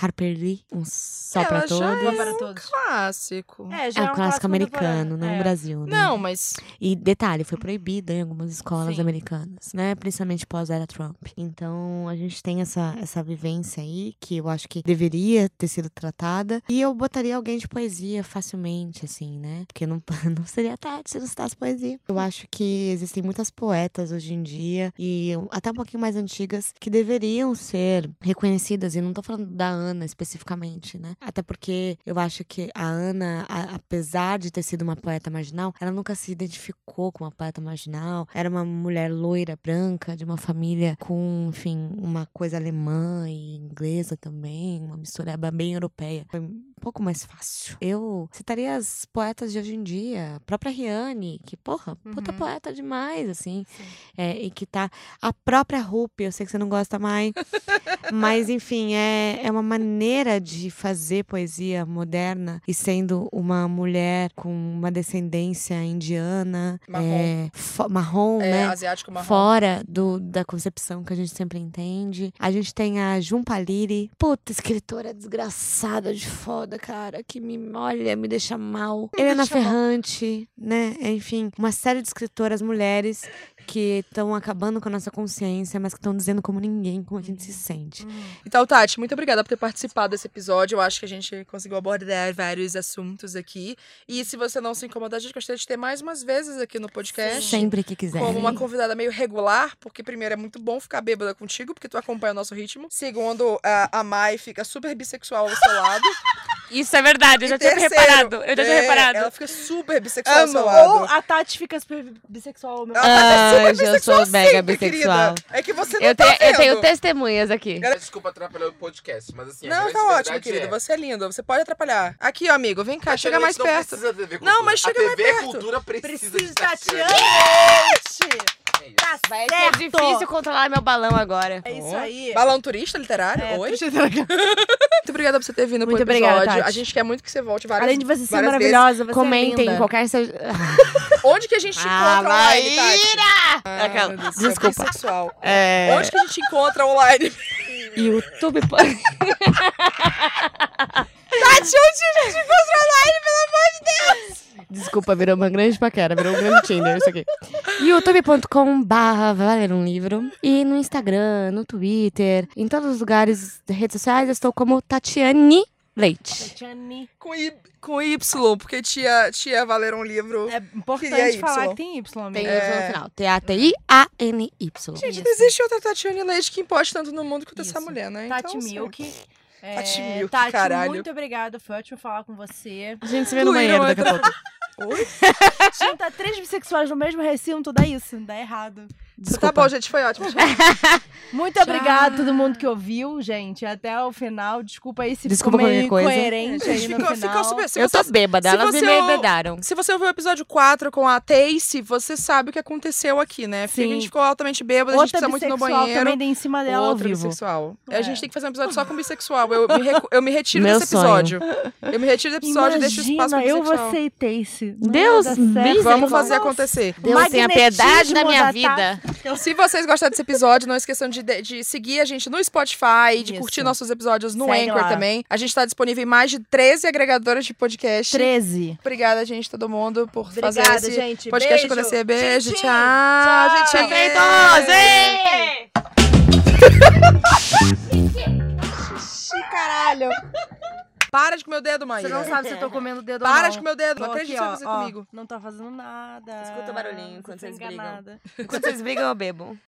Harper Lee, um só Ela pra todos. É para um clássico. É, já É é um um clássico americano, contemporâneo. não É. Brasil, né? Não, mas E detalhe, foi proibida em algumas escolas Sim. americanas, né? Principalmente pós-era Trump. Então, a gente tem essa, essa vivência aí que eu acho que deveria ter sido tratada. E eu botaria alguém de poesia facilmente, assim, né? Porque não, não seria Tati se não citasse poesia. Eu acho que existem muitas poetas hoje em dia, e até um pouquinho mais antigas, que deveriam ser reconhecidas. E não tô falando da Ana especificamente, né? Até porque eu acho que a Ana, a- apesar de ter sido uma poeta marginal, ela nunca se identificou com uma poeta marginal. Era uma mulher loira, branca, de uma família com, enfim, uma coisa alemã e inglesa também, uma mistureba bem europeia. Foi pouco mais fácil. Eu citaria as poetas de hoje em dia, a própria Riane, que, porra, puta Uhum. poeta demais, assim. Sim. É, e que tá. A própria Rupi, eu sei que você não gosta mais. mas, enfim, é, é uma maneira de fazer poesia moderna e sendo uma mulher com uma descendência indiana, Marrom. é, marrom, é né? asiático marrom. Fora do, da concepção que a gente sempre entende. A gente tem a Jun Paliri. Puta, escritora desgraçada de foda, cara. Que me olha, me deixa mal. Helena deixa mal. Ferrante, né? Enfim, uma série de escritoras mulheres que estão acabando com a nossa consciência, mas que estão dizendo como ninguém como a gente se sente. Então, Tati, muito obrigada por ter participado desse episódio. Eu acho que a gente conseguiu abordar vários assuntos aqui. E se você não se incomodar, a gente gostaria de ter mais umas vezes aqui no podcast. Sempre que quiser. Como uma convidada meio regular, porque primeiro é muito bom ficar bêbada contigo, porque tu acompanha o nosso ritmo. Segundo, a, a Mai fica super bissexual ao seu lado. Isso é verdade, eu E já tinha terceiro, reparado. Eu já tinha é, reparado. Ela fica super bissexual ao seu Ou a Tati fica super bissexual. Meu... Tá Ah, super eu sou bissexual mega sempre, bissexual. querida. É que você não Eu tá tenho, eu tenho testemunhas aqui. Desculpa atrapalhar o podcast, mas assim, a Não, tá ótimo, querido. é- Você é lindo. Você pode atrapalhar. Aqui, ó, amigo, vem cá, chega a mais não perto. TV Não, mas chega a mais TV perto. Cultura precisa, Precisa de de Tatiana. Tatiana! É isso. Tá Vai certo! ser difícil controlar meu balão agora. É isso aí. Balão turista literário? É, eu- Muito obrigada por você ter vindo Muito pro episódio. obrigada, Tati. A gente quer muito que você volte várias Além de você ser várias maravilhosa, você Comentem é em linda. qualquer. se- vezes. Onde que a gente te Ah, encontra online, Tati? Ah, Aquela- meu Deus do céu, Desculpa. bissexual. É, Onde que a gente te encontra online? YouTube. Tati, onde a gente te encontra online, pelo amor de Deus? Desculpa, virou uma grande paquera, virou um grande Tinder isso aqui. youtube.com barra valer um livro. E no Instagram, no Twitter, em todos os lugares, redes sociais, eu estou como Tatiane Leite. Tatiane. Com, y, com Y, porque tia, tia Valer um livro. É importante falar Y. que tem Y. Tem É. Y no final. T-A-T-I-A-N-Y. Gente, Isso. não existe outra Tatiane Leite que importe tanto no mundo quanto essa Isso. mulher, né? Tati Então, assim, Milk. É, Tati Milk, Tati, caralho. muito obrigada. Foi ótimo falar com você. A gente se vê no banheiro daqui a pouco. Oi? Juntar três bissexuais no mesmo recinto dá isso, dá errado. Desculpa. Tá bom, gente, foi ótimo. Muito obrigada a todo mundo que ouviu, gente. Até o final. Desculpa aí se Desculpa ficou meio coisa. incoerente aí no ficou, final. ficou super. Se Eu você, tô bêbada, se elas me ou- bebedaram. se você ouviu o episódio 4 com a Tace, você sabe o que aconteceu aqui, né? Porque a Sim. gente ficou altamente bêbada, a gente Outra precisa muito no bissexual banheiro. também dei em cima dela ao Outra vivo. bissexual. É. A gente tem que fazer um episódio só com bissexual. Eu me, recu- eu me retiro Meu desse sonho. episódio. Eu me retiro desse episódio e deixo espaço pra Imagina, eu, bissexual. você e Tace. Deus, misericórdia. Vamos fazer acontecer. Deus tenha piedade da minha vida. Se vocês gostaram desse episódio, não esqueçam de, de seguir a gente no Spotify, de Isso. curtir nossos episódios no Segue Anchor lá. também. A gente tá disponível em mais de 13 agregadoras de podcast. 13. Obrigada, gente, todo mundo, por fazer Obrigada, esse gente. podcast Beijo. acontecer. Beijo, tchau, Tchau. gente. Perfeitos! Ei! Caralho. Para de comer o dedo, Você Maíra. não sabe se eu tô comendo o dedo ou Para não. de comer o dedo. Não acredito que você vai fazer ó. comigo. Não tá fazendo nada. Escuta o barulhinho Você enquanto vocês brigam. Enquanto vocês brigam, eu bebo.